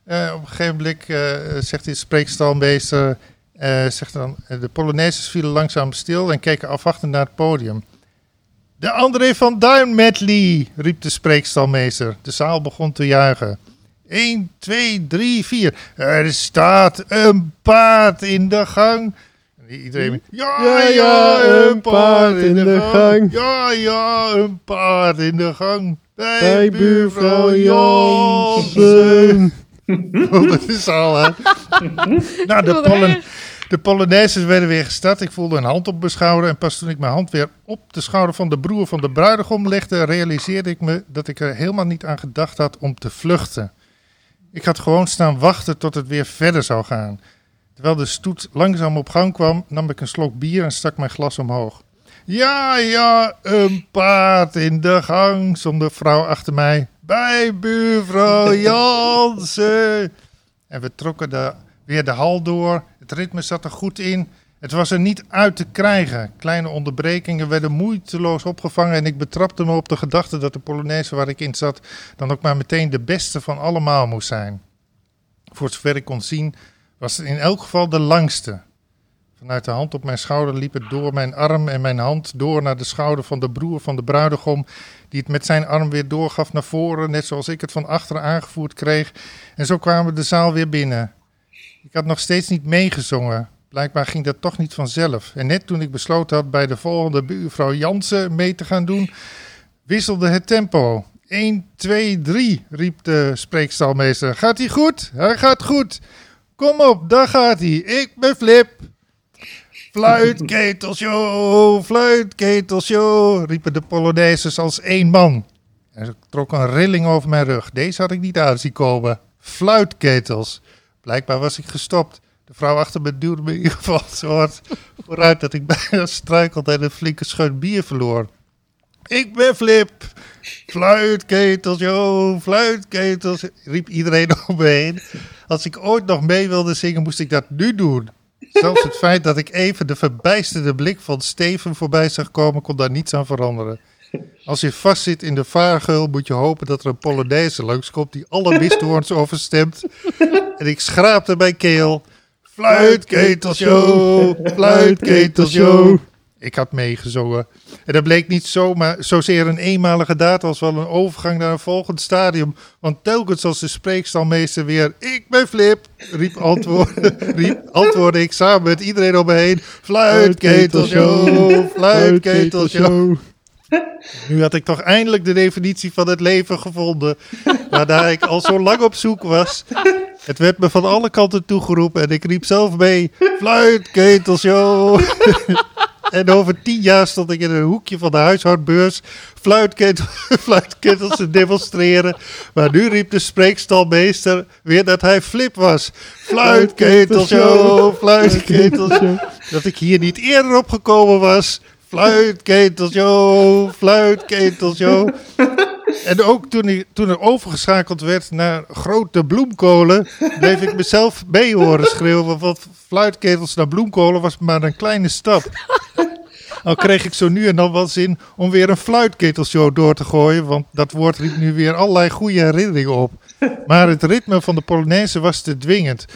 eh, op een gegeven moment eh, zegt die spreekstalmeester... eh, zegt dan, de Polonaises vielen langzaam stil en keken afwachtend naar het podium. De André van Duin medley, riep de spreekstalmeester. De zaal begon te juichen. 1, 2, 3, 4. Er staat een paard in de gang. En iedereen. Ja, Ja, ja, een paard in de gang. Ja, ja, een paard in de gang. Bij, Bij buurvrouw Jansen. Oh, dat is al, hè. nou, de, erg. de Polonaises werden weer gestart. Ik voelde een hand op mijn schouder. En pas toen ik mijn hand weer op de schouder van de broer van de bruidegom legde, realiseerde ik me dat ik er helemaal niet aan gedacht had om te vluchten. Ik had gewoon staan wachten tot het weer verder zou gaan. Terwijl de stoet langzaam op gang kwam, nam ik een slok bier en stak mijn glas omhoog. Ja, ja, een paard in de gang, zong de vrouw achter mij. Bij buurvrouw Jansen. En we trokken de, weer de hal door. Het ritme zat er goed in. Het was er niet uit te krijgen. Kleine onderbrekingen werden moeiteloos opgevangen. En ik betrapte me op de gedachte dat de Polonaise waar ik in zat. dan ook maar meteen de beste van allemaal moest zijn. Voor zover ik kon zien, was in elk geval de langste. Vanuit de hand op mijn schouder liep het door mijn arm en mijn hand door naar de schouder van de broer van de bruidegom, die het met zijn arm weer doorgaf naar voren, net zoals ik het van achteren aangevoerd kreeg. En zo kwamen we de zaal weer binnen. Ik had nog steeds niet meegezongen. Blijkbaar ging dat toch niet vanzelf. En net toen ik besloten had bij de volgende buurvrouw Jansen mee te gaan doen, wisselde het tempo. 1, 2, 3, riep de spreekstalmeester. Gaat hij goed? Hij gaat goed. Kom op, daar gaat hij. Ik ben Flip. Fluitketelshow, fluitketelshow, riepen de Polonaises als één man. Er trok een rilling over mijn rug. Deze had ik niet aan zien komen. Fluitketels. Blijkbaar was ik gestopt. De vrouw achter me duwde me in ieder geval zo hard vooruit dat ik bijna struikelde en een flinke scheut bier verloor. Ik ben Flip. Fluitketels, joh, fluitketels, riep iedereen om me heen. Als ik ooit nog mee wilde zingen, moest ik dat nu doen. Zelfs het feit dat ik even de verbijsterde blik van Steven voorbij zag komen, kon daar niets aan veranderen. Als je vastzit in de vaargeul, moet je hopen dat er een Polonaise langskomt die alle misthoorns overstemt. En ik schraapte mijn keel. Fluitketelshow, fluitketelshow. Ik had meegezongen. En dat bleek niet zomaar, zozeer een eenmalige daad als wel een overgang naar een volgend stadium. Want telkens als de spreekstalmeester weer, ik ben Flip, riep antwoorden, riep, antwoordde ik samen met iedereen om me heen. Fluitketelshow, fluitketelshow. Nu had ik toch eindelijk de definitie van het leven gevonden, waarnaar ik al zo lang op zoek was. Het werd me van alle kanten toegeroepen en ik riep zelf mee, fluitketelshow. En over tien jaar stond ik in een hoekje van de huishoudbeurs fluitketel, fluitketels te demonstreren. Maar nu riep de spreekstalmeester weer dat hij flip was. Fluitketelshow, fluitketelshow. Dat ik hier niet eerder op gekomen was. Fluitketelshow, fluitketelshow. En ook toen, ik, toen er overgeschakeld werd naar grote bloemkolen, bleef ik mezelf mee horen schreeuwen. Want fluitketels naar bloemkolen was maar een kleine stap. Al kreeg ik zo nu en dan wel zin om weer een fluitketelshow door te gooien, want dat woord riep nu weer allerlei goede herinneringen op. Maar het ritme van de Polonaise was te dwingend.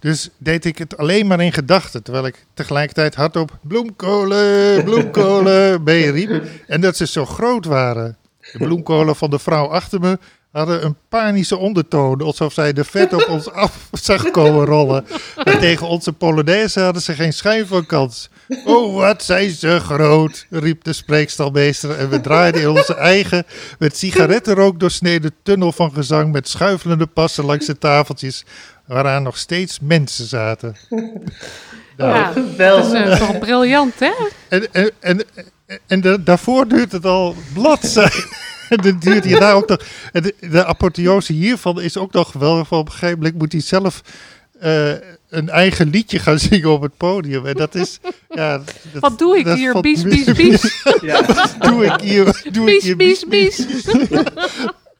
Dus deed ik het alleen maar in gedachten, terwijl ik tegelijkertijd hardop bloemkolen, bloemkolen meeriep. En dat ze zo groot waren. De bloemkolen van de vrouw achter me hadden een panische ondertoon, alsof zij de vet op ons af zag komen rollen. En tegen onze Polonaise hadden ze geen schijn van kans. Oh, wat zijn ze groot, riep de spreekstalmeester. En we draaiden in onze eigen, met sigarettenrook doorsneden tunnel van gezang met schuifelende passen langs de tafeltjes, waaraan nog steeds mensen zaten. Nou, Ja, dat is eh, toch briljant, hè? En, en, en, en de- daarvoor duurt het al bladzijden. En duurt hij daar ook nog. En de, de apotheose hiervan is ook nog geweldig. Van op een gegeven moment moet hij zelf eh, een eigen liedje gaan zingen op het podium. En dat is. Ja, dat, Wat doe ik dat hier? Bies, bies, bies. Ja. doe ik hier? Doe ik Bies, hier? bies, bies.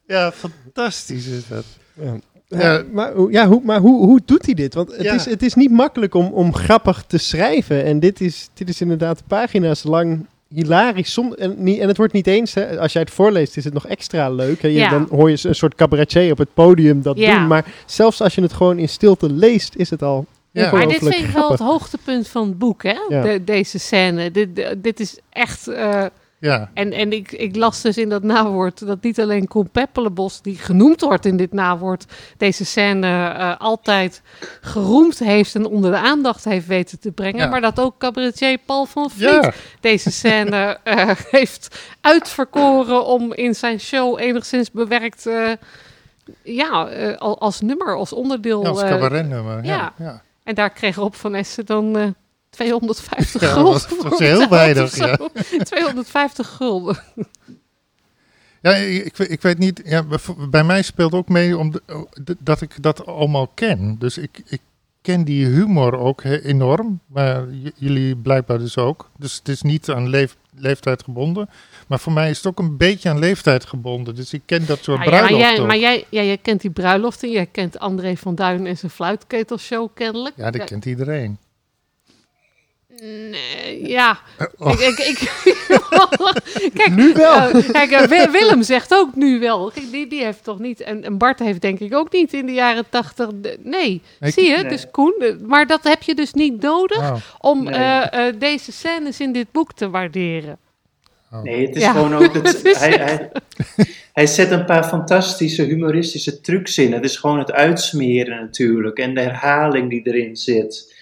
Ja, fantastisch is dat. Ja. Ja. Maar hoe- ja, hoe, maar hoe, hoe doet hij dit? Want het, Ja. is, het is niet makkelijk om, om grappig te schrijven. En dit is, dit is inderdaad pagina's lang hilarisch. Som, en, niet, en het wordt niet eens, hè, als jij het voorleest, is het nog extra leuk. Hè? Je, Ja. Dan hoor je een soort cabaretier op het podium dat Ja. doen. Maar zelfs als je het gewoon in stilte leest, is het al Ja. Maar dit vind ik wel het hoogtepunt van het boek, hè? Ja. De- deze scène. Dit, dit is echt... eh, Ja, en en ik, ik las dus in dat nawoord dat niet alleen Koen Peppelenbos, die genoemd wordt in dit nawoord, deze scène eh, altijd geroemd heeft en onder de aandacht heeft weten te brengen. Ja. Maar dat ook cabaretier Paul van Vliet ja, deze scène eh, heeft uitverkoren om in zijn show enigszins bewerkt... eh, ja, al- als nummer, als onderdeel. ja, als cabaretnummer. Ja, en daar kreeg Rob van Essen dan 250 Ja, gulden dat is heel weinig, of zo. 250 gulden. Ja, ik, ik, ik weet niet. Ja, bij- mij speelt ook mee om de- dat ik dat allemaal ken. Dus ik, ik ken die humor ook enorm. Maar jullie blijkbaar dus ook. Dus het is niet aan leef, leeftijd gebonden. Maar voor mij is het ook een beetje aan leeftijd gebonden. Dus ik ken dat soort ja, maar bruiloften. jij, ook. maar jij, ja, jij kent die bruiloften. Jij kent André van Duin en zijn fluitketelshow kennelijk. ja, dat kent iedereen. Nee, ja. Oh. Ik, ik, ik, kijk, Nu wel. eh, kijk, eh, Wi- Willem zegt ook nu wel. Kijk, die, die heeft toch niet. En, en Bart heeft denk ik ook niet in de jaren tachtig. Nee, Ik- zie je? Nee. Dus Koen. eh, Maar dat heb je dus niet nodig Oh, om Nee. eh, eh, deze scènes in dit boek te waarderen. Nee, het is Ja. gewoon ook... Het hij, hij, hij zet een paar fantastische humoristische trucs in. Het is gewoon het uitsmeren natuurlijk. En de herhaling die erin zit.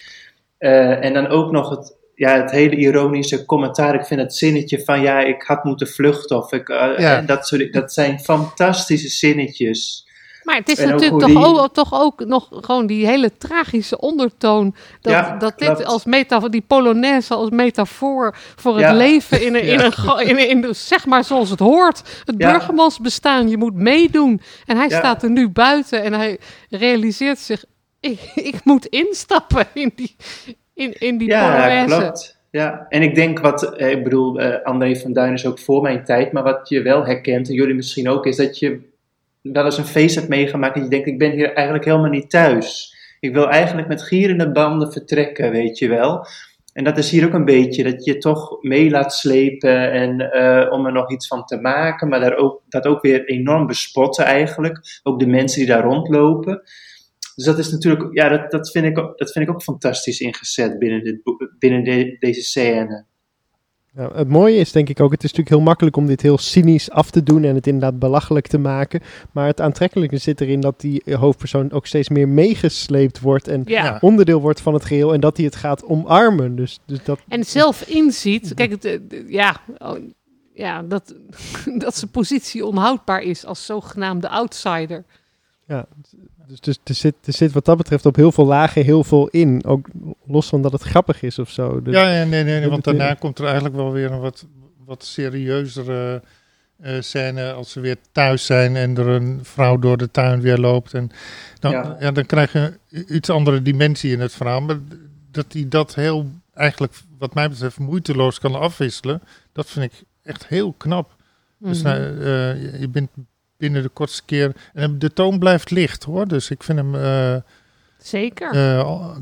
Eh, en dan ook nog het, ja, het hele ironische commentaar. Ik vind het zinnetje van ja, ik had moeten vluchten. Of ik, eh, Ja. en dat, soort, dat zijn fantastische zinnetjes. Maar het is En natuurlijk toch, die- ook, toch ook nog gewoon die hele tragische ondertoon. Dat, Ja, dat dit klopt. als metafoor, die Polonaise als metafoor voor het Ja. leven in een, in een, in een, in een- zeg maar zoals het hoort. Het Ja. burgermansbestaan, je moet meedoen. En hij Ja. staat er nu buiten en hij realiseert zich, ik, ik moet instappen in die, in, in die Ja, Polonaise. klopt. Ja, en ik denk wat, eh, ik bedoel, eh, André van Duin is ook voor mijn tijd, maar wat je wel herkent, en jullie misschien ook, is dat je wel eens een feest hebt meegemaakt en je denkt, ik ben hier eigenlijk helemaal niet thuis. Ik wil eigenlijk met gierende banden vertrekken, weet je wel. En dat is hier ook een beetje, dat je toch mee laat slepen en eh, om er nog iets van te maken, maar daar ook, dat ook weer enorm bespotten eigenlijk. Ook de mensen die daar rondlopen. Dus dat is natuurlijk, ja, dat, dat, vind, ik, ook- dat vind ik ook fantastisch ingezet binnen, dit, binnen de- deze scène. Ja, het mooie is denk ik ook, het is natuurlijk heel makkelijk om dit heel cynisch af te doen en het inderdaad belachelijk te maken. Maar het aantrekkelijke zit erin dat die hoofdpersoon ook steeds meer meegesleept wordt en Ja. Onderdeel wordt van het geheel en dat hij het gaat omarmen. Dus, dus dat, En zelf inziet, kijk, het, eh, ja, oh, ja dat, dat zijn positie onhoudbaar is als zogenaamde outsider. ja, dus, dus er, zit, er zit wat dat betreft op heel veel lagen heel veel in. Ook los van dat het grappig is of zo. Dus, Ja, ja, nee, nee, nee, want daarna komt er eigenlijk wel weer een wat, wat serieuzere eh, scène als ze weer thuis zijn en er een vrouw door de tuin weer loopt. En dan, ja. Ja. dan krijg je i- iets andere dimensie in het verhaal. Maar dat hij dat heel, eigenlijk wat mij betreft, moeiteloos kan afwisselen, dat vind ik echt heel knap. Dus Mhm. nou, eh, je bent binnen de kortste keer... En de toon blijft licht hoor, dus ik vind hem... eh, Zeker. eh,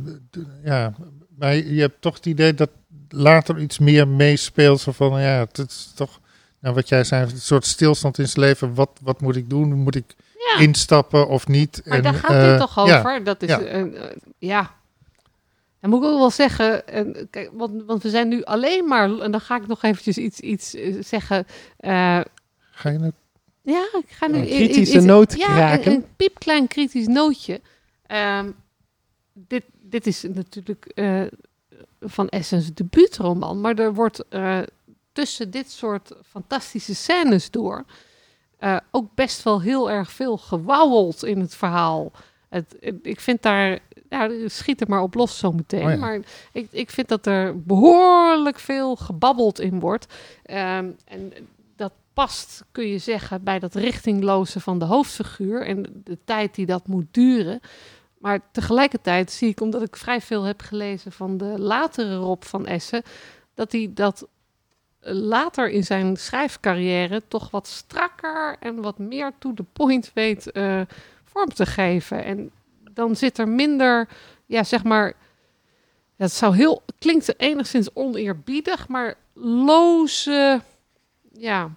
ja, maar je hebt toch het idee dat later iets meer meespeelt. Zo van, ja, het is toch, nou, wat jij zei, een soort stilstand in zijn leven. Wat, wat moet ik doen? Moet ik ja. instappen of niet? Maar En, daar gaat eh, dit toch ja, over? dat is, ja. eh, eh, ja. Dan moet ik ook wel zeggen, en, kijk, want, want we zijn nu alleen maar, en dan ga ik nog eventjes iets, iets eh, zeggen. eh, Ga je nou? Ja, ik ga nu... Een kritische noot ja, kraken. Een, een piepklein kritisch nootje. Ehm, dit, dit is natuurlijk eh, van Essence debuutroman, maar er wordt eh, tussen dit soort fantastische scènes door eh, ook best wel heel erg veel gewauweld in het verhaal. Het, ik vind daar, ja, schiet er maar op los zo meteen, Oh ja. maar ik, ik vind dat er behoorlijk veel gebabbeld in wordt. Ehm, en past, kun je zeggen, bij dat richtingloze van de hoofdfiguur en de tijd die dat moet duren. Maar tegelijkertijd zie ik, omdat ik vrij veel heb gelezen van de latere Rob van Essen, dat hij dat later in zijn schrijfcarrière toch wat strakker en wat meer to the point weet eh, vorm te geven. En dan zit er minder, ja, zeg maar, dat zou heel, klinkt enigszins oneerbiedig, maar loze, ja,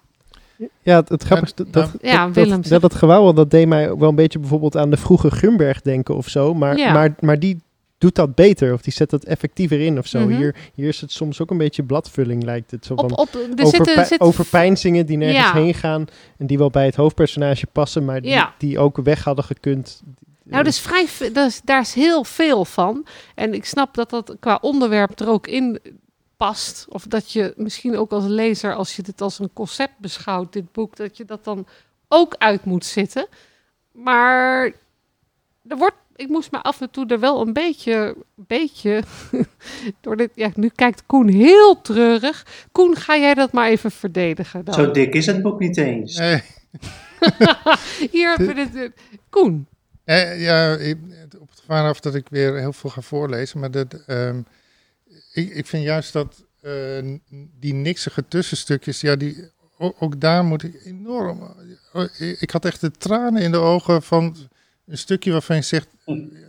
Ja, het, het grappigste... Ja, dat, ja, dat, Willem, dat, dat, dat gewauwel, dat deed mij wel een beetje bijvoorbeeld aan de vroege Gumberg denken of zo. Maar, Ja. maar, maar die doet dat beter of die zet dat effectiever in of zo. Mhm. hier, hier is het soms ook een beetje bladvulling lijkt het. Zo van op, er overpij- zitten, overpeinzingen die nergens Ja. heen gaan en die wel bij het hoofdpersonage passen, maar die, Ja. die ook weg hadden gekund. Nou, dus vrij, dat is, daar is heel veel van. En ik snap dat dat qua onderwerp er ook in past. Of dat je misschien ook als lezer, als je dit als een concept beschouwt, dit boek, dat je dat dan ook uit moet zitten. Maar er wordt, ik moest me af en toe er wel een beetje, beetje door dit. Ja, nu kijkt Koen heel treurig. Koen, ga jij dat maar even verdedigen dan? Zo dik is het boek niet eens. Nee, Hier hebben we dit. Koen. Eh, ja, ik- op het gevaar af dat ik weer heel veel ga voorlezen. Maar dat, ehm, ik, ik vind juist dat eh, die niksige tussenstukjes, ja, die, ook, ook daar moet ik enorm. oh, ik, ik had echt de tranen in de ogen van een stukje waarvan je zegt,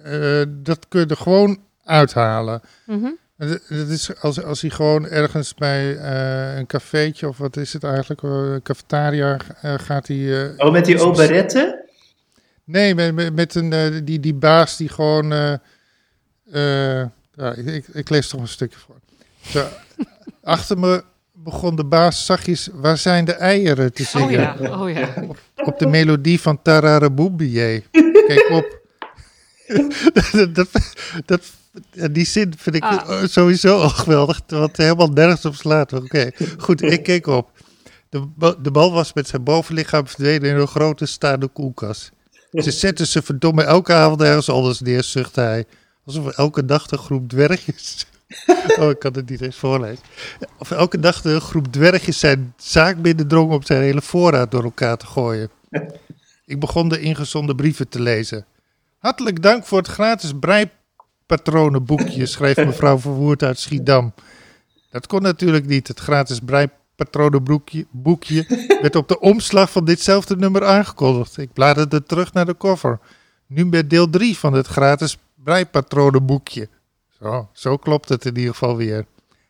eh, dat kun je er gewoon uithalen. Mhm. Dat dat is als, als hij gewoon ergens bij eh, een cafeetje of wat is het eigenlijk, eh, een cafetaria eh, gaat hij. eh, Oh, met die operette? Nee, met, met, met een, eh, die, die baas die gewoon. eh, eh, ja, ik, ik, ik lees toch een stukje voor. Zo, achter me begon de baas zachtjes. Waar zijn de eieren te Oh zingen? ja, oh ja. Op de melodie van Tararaboubie. Kijk op. dat, dat, dat, die zin vind ik Ah. sowieso al geweldig. Wat helemaal nergens op slaat. Oké, goed, ik keek op. De, de bal was met zijn bovenlichaam verdwenen in een grote staande koelkast. Ze zetten ze verdomme elke avond ergens anders neer, zucht hij. Alsof elke dag een groep dwergjes... Oh, ik kan het niet eens voorlezen. Of elke dag een groep dwergjes zijn zaak binnendrong om zijn hele voorraad door elkaar te gooien. Ik begon de ingezonden brieven te lezen. Hartelijk dank voor het gratis breipatronenboekje, schreef mevrouw Verwoerd uit Schiedam. Dat kon natuurlijk niet. Het gratis breipatronenboekje boekje werd op de omslag van ditzelfde nummer aangekondigd. Ik bladerde terug naar de koffer. Nu met deel 3 van het gratis breipatronenboekje. Zo, zo klopt het in ieder geval weer.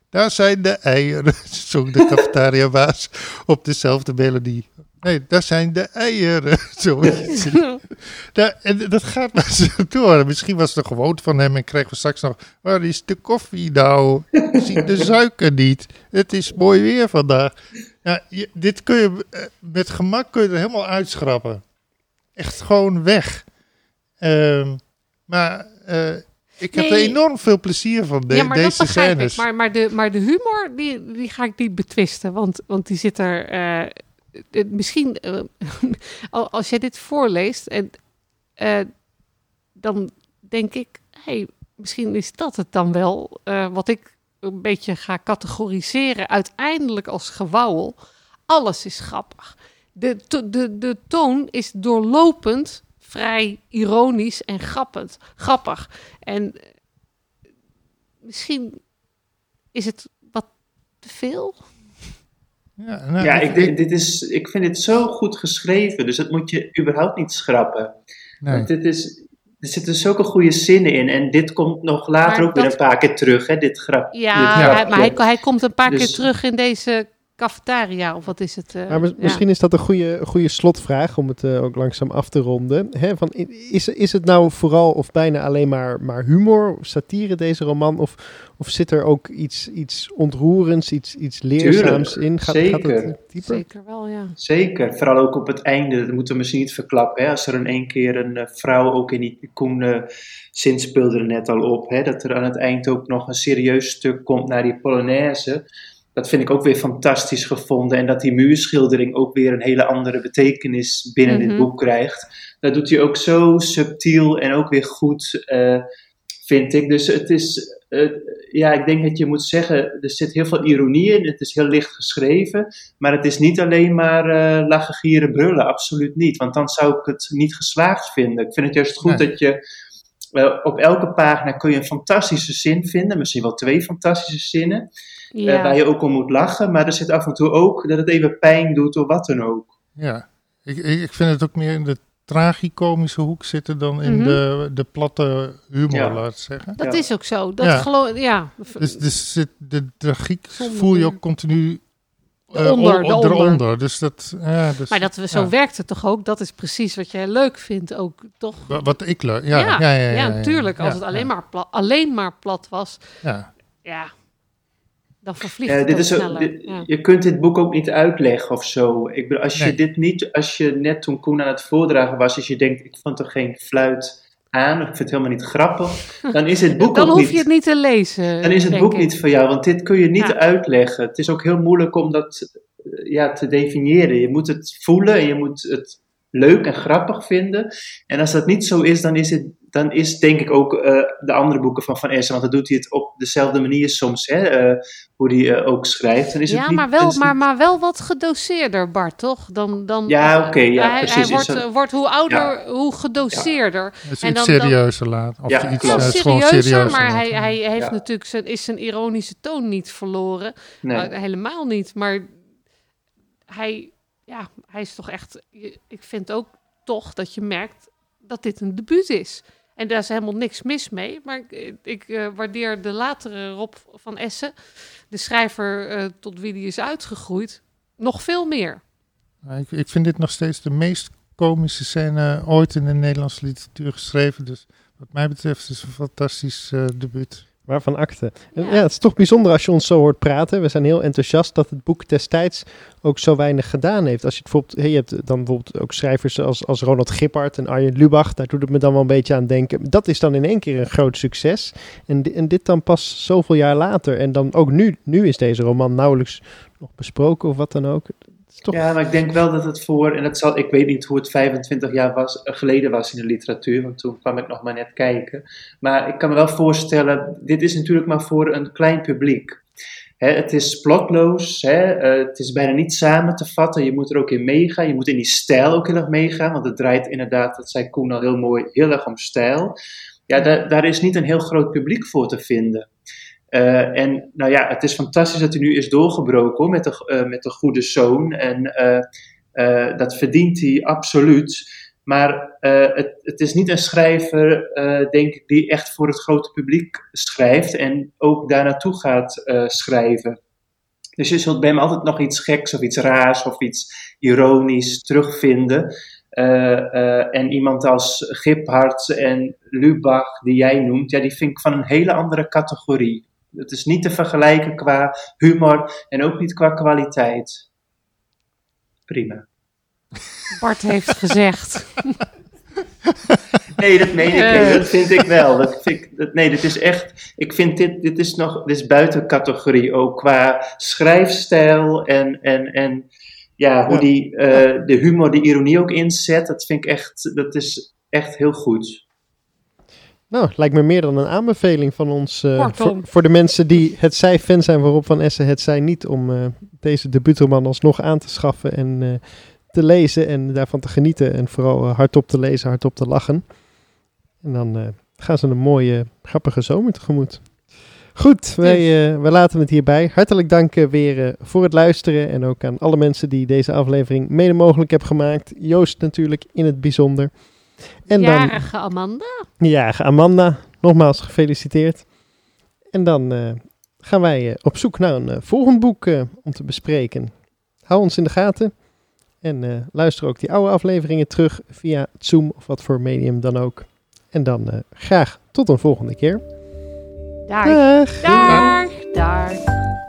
Daar zijn de eieren, zong de cafetariabaas op dezelfde melodie. Nee, daar zijn de eieren. Zoiets. Dat gaat maar zo door. Misschien was het gewoonte van hem en kregen we straks nog... Waar is de koffie nou? Ik zie de suiker niet. Het is mooi weer vandaag. Ja, dit kun je eh, met gemak kun je er helemaal uitschrappen. Echt gewoon weg. Ehm, maar ik heb er enorm veel plezier van, de, ja, maar dat deze begrijp scènes. ik. Maar, maar, de, maar de humor, die, die ga ik niet betwisten. Want, want die zit er... eh, eh, misschien, eh, al- als jij dit voorleest... En, eh, dan denk ik... Hey, misschien is dat het dan wel... eh, wat ik een beetje ga categoriseren... uiteindelijk als gewauwel. Alles is grappig. De, to- de, de toon is doorlopend vrij ironisch en grappend, grappig. En eh, misschien is het wat te veel. Ja, nou, Ja, ik, dit- dit is, ik vind dit zo goed geschreven, dus dat moet je überhaupt niet schrappen. nee. Want dit is, er zitten zulke goede zinnen in en dit komt nog later Maar ook weer een paar keer terug, hè, dit grap. Ja, dit hij- grapje. maar hij, hij komt een paar Dus- keer terug in deze cafetaria of wat is het? eh, Maar mis- ja. misschien is dat een goede, goede slotvraag om het eh, ook langzaam af te ronden. Hè, van, is, is het nou vooral of bijna alleen maar, maar humor, satire deze roman? Of, of zit er ook iets, iets ontroerends, iets, iets leerzaams in? Gaat, gaat het zeker. dieper? Zeker wel, ja. Zeker, vooral ook op het einde, dat moeten we misschien niet verklappen. Hè? Als er in één keer een eh, vrouw ook in die Koen eh, zin speelde er net al op, hè? dat er aan het eind ook nog een serieus stuk komt naar die Polonaise. Dat vind ik ook weer fantastisch gevonden. En dat die muurschildering ook weer een hele andere betekenis binnen Mhm. dit boek krijgt. Dat doet hij ook zo subtiel en ook weer goed, eh, vind ik. Dus het is, eh, ja, ik denk dat je moet zeggen, er zit heel veel ironie in. Het is heel licht geschreven. Maar het is niet alleen maar eh lachen, gieren, brullen. Absoluut niet. Want dan zou ik het niet geslaagd vinden. Ik vind het juist goed Nee. dat je op elke pagina kun je een fantastische zin vinden. Misschien wel twee fantastische zinnen. eh, ja. waar je ook om moet lachen. Maar er zit af en toe ook dat het even pijn doet of wat dan ook. Ja, ik, ik ik vind het ook meer in de tragicomische hoek zitten dan in Mhm. de, de platte humor, Ja. laat ik zeggen. Dat Ja. is ook zo. Dat Ja. ja. Dus, dus zit de tragiek Zonder voel je ook continu eh, Eronder, on- eronder. eronder. Dus dat, ja, dus, Maar dat we zo ja. werkt het toch ook? Dat is precies wat jij leuk vindt ook, toch? Wa- Wat ik leuk, ja. Ja, ja, ja, ja, ja, natuurlijk. Als het alleen, ja. maar pla- alleen maar plat was, Ja. ja, dan vervliegt Eh, het dit is ook- sneller. dit- ja. Je kunt dit boek ook niet uitleggen of zo. Ik bedoel, als je Nee. dit niet, als je net toen Koen aan het voordragen was, als je denkt, ik vond er geen fluit aan, of ik vind het helemaal niet grappig, dan is het boek Dan ook hoef niet. je het niet te lezen. dan is het boek ik. niet voor jou, want dit kun je niet Ja. uitleggen. Het is ook heel moeilijk om dat eh, ja, te definiëren. Je moet het voelen en je moet het leuk en grappig vinden. En als dat niet zo is, dan is het dan is denk ik ook eh, de andere boeken van Van Essen, want dan doet hij het op dezelfde manier soms, hè, eh, hoe hij eh, ook schrijft. Dan is het Ja, niet, maar dan wel, is het maar, maar wel wat gedoseerder, Bart, toch? Dan, dan, Ja, oké, ja, hij, precies. Hij wordt, wordt hoe ouder, hoe gedoseerder. Dus En iets dan- dan- serieuzer laten. Of Ja, iets serieuzer, serieuzer maar hij, hij heeft Ja. natuurlijk zijn, is zijn ironische toon niet verloren. nee. Helemaal niet, maar hij, ja, hij is toch echt... Ik vind ook toch dat je merkt dat dit een debuut is. En daar is helemaal niks mis mee. Maar ik, ik eh, waardeer de latere Rob van Essen, de schrijver eh, tot wie die is uitgegroeid, nog veel meer. Ik, ik vind dit nog steeds de meest komische scène ooit in de Nederlandse literatuur geschreven. Dus wat mij betreft is het een fantastisch eh debuut. Waarvan akte. Ja. Ja. het is toch bijzonder als je ons zo hoort praten. We zijn heel enthousiast dat het boek destijds ook zo weinig gedaan heeft. Als je het bijvoorbeeld, je hebt dan bijvoorbeeld ook schrijvers als, als Ronald Gippard en Arjen Lubach. Daar doet het me dan wel een beetje aan denken. Dat is dan in één keer een groot succes. En, en dit dan pas zoveel jaar later. En dan ook nu, nu is deze roman nauwelijks nog besproken of wat dan ook. Het Ja, maar ik denk wel dat het voor, en dat zal, ik weet niet hoe het 25 jaar was, eh, geleden was in de literatuur, want toen kwam ik nog maar net kijken. Maar ik kan me wel voorstellen, dit is natuurlijk maar voor een klein publiek. Het is plotloos, eh, het is bijna niet samen te vatten, je moet er ook in meegaan, je moet in die stijl ook heel erg meegaan, want het draait inderdaad, dat zei Koen al heel mooi, heel erg om stijl. Ja, daar, daar is niet een heel groot publiek voor te vinden. Eh, en nou ja, het is fantastisch dat hij nu is doorgebroken met, de, eh, met de goede zoon. En eh, dat verdient hij absoluut. Maar het, het is niet een schrijver, denk ik, die echt voor het grote publiek schrijft en ook daar naartoe gaat schrijven. Dus je zult bij hem altijd nog iets geks of iets raars of iets ironisch terugvinden. En iemand als Giphart en Lubach, die jij noemt, ja, die vind ik van een hele andere categorie. Het is niet te vergelijken qua humor en ook niet qua kwaliteit. Prima. Bart heeft gezegd. Nee, dat meen ik Eh. niet. Dat vind ik wel. Dat vind ik, dat, nee, dit is echt. Ik vind dit, dit is nog. Dit is buiten categorie ook qua schrijfstijl en, en, en ja, hoe Ja. die eh, de humor, de ironie ook inzet. Dat vind ik echt. Dat is echt heel goed. Nou, lijkt me meer dan een aanbeveling van ons. Kortom. voor, voor de mensen die het zij fan zijn waarop Van Essen het zij niet. Om eh, deze debuutroman alsnog aan te schaffen en eh, te lezen en daarvan te genieten. En vooral hardop te lezen, hardop te lachen. En dan gaan ze een mooie, grappige zomer tegemoet. Goed, wij, eh, wij laten het hierbij. Hartelijk dank weer voor het luisteren. En ook aan alle mensen die deze aflevering mede mogelijk hebben gemaakt. Joost natuurlijk in het bijzonder. En dan Jarige Amanda. ja, Amanda, nogmaals gefeliciteerd. En dan eh, gaan wij op zoek naar een volgend boek om te bespreken. Hou ons in de gaten. En luister ook die oude afleveringen terug via Zoom of wat voor medium dan ook. En dan graag tot een volgende keer. Dag. Dag. Dag. Dag.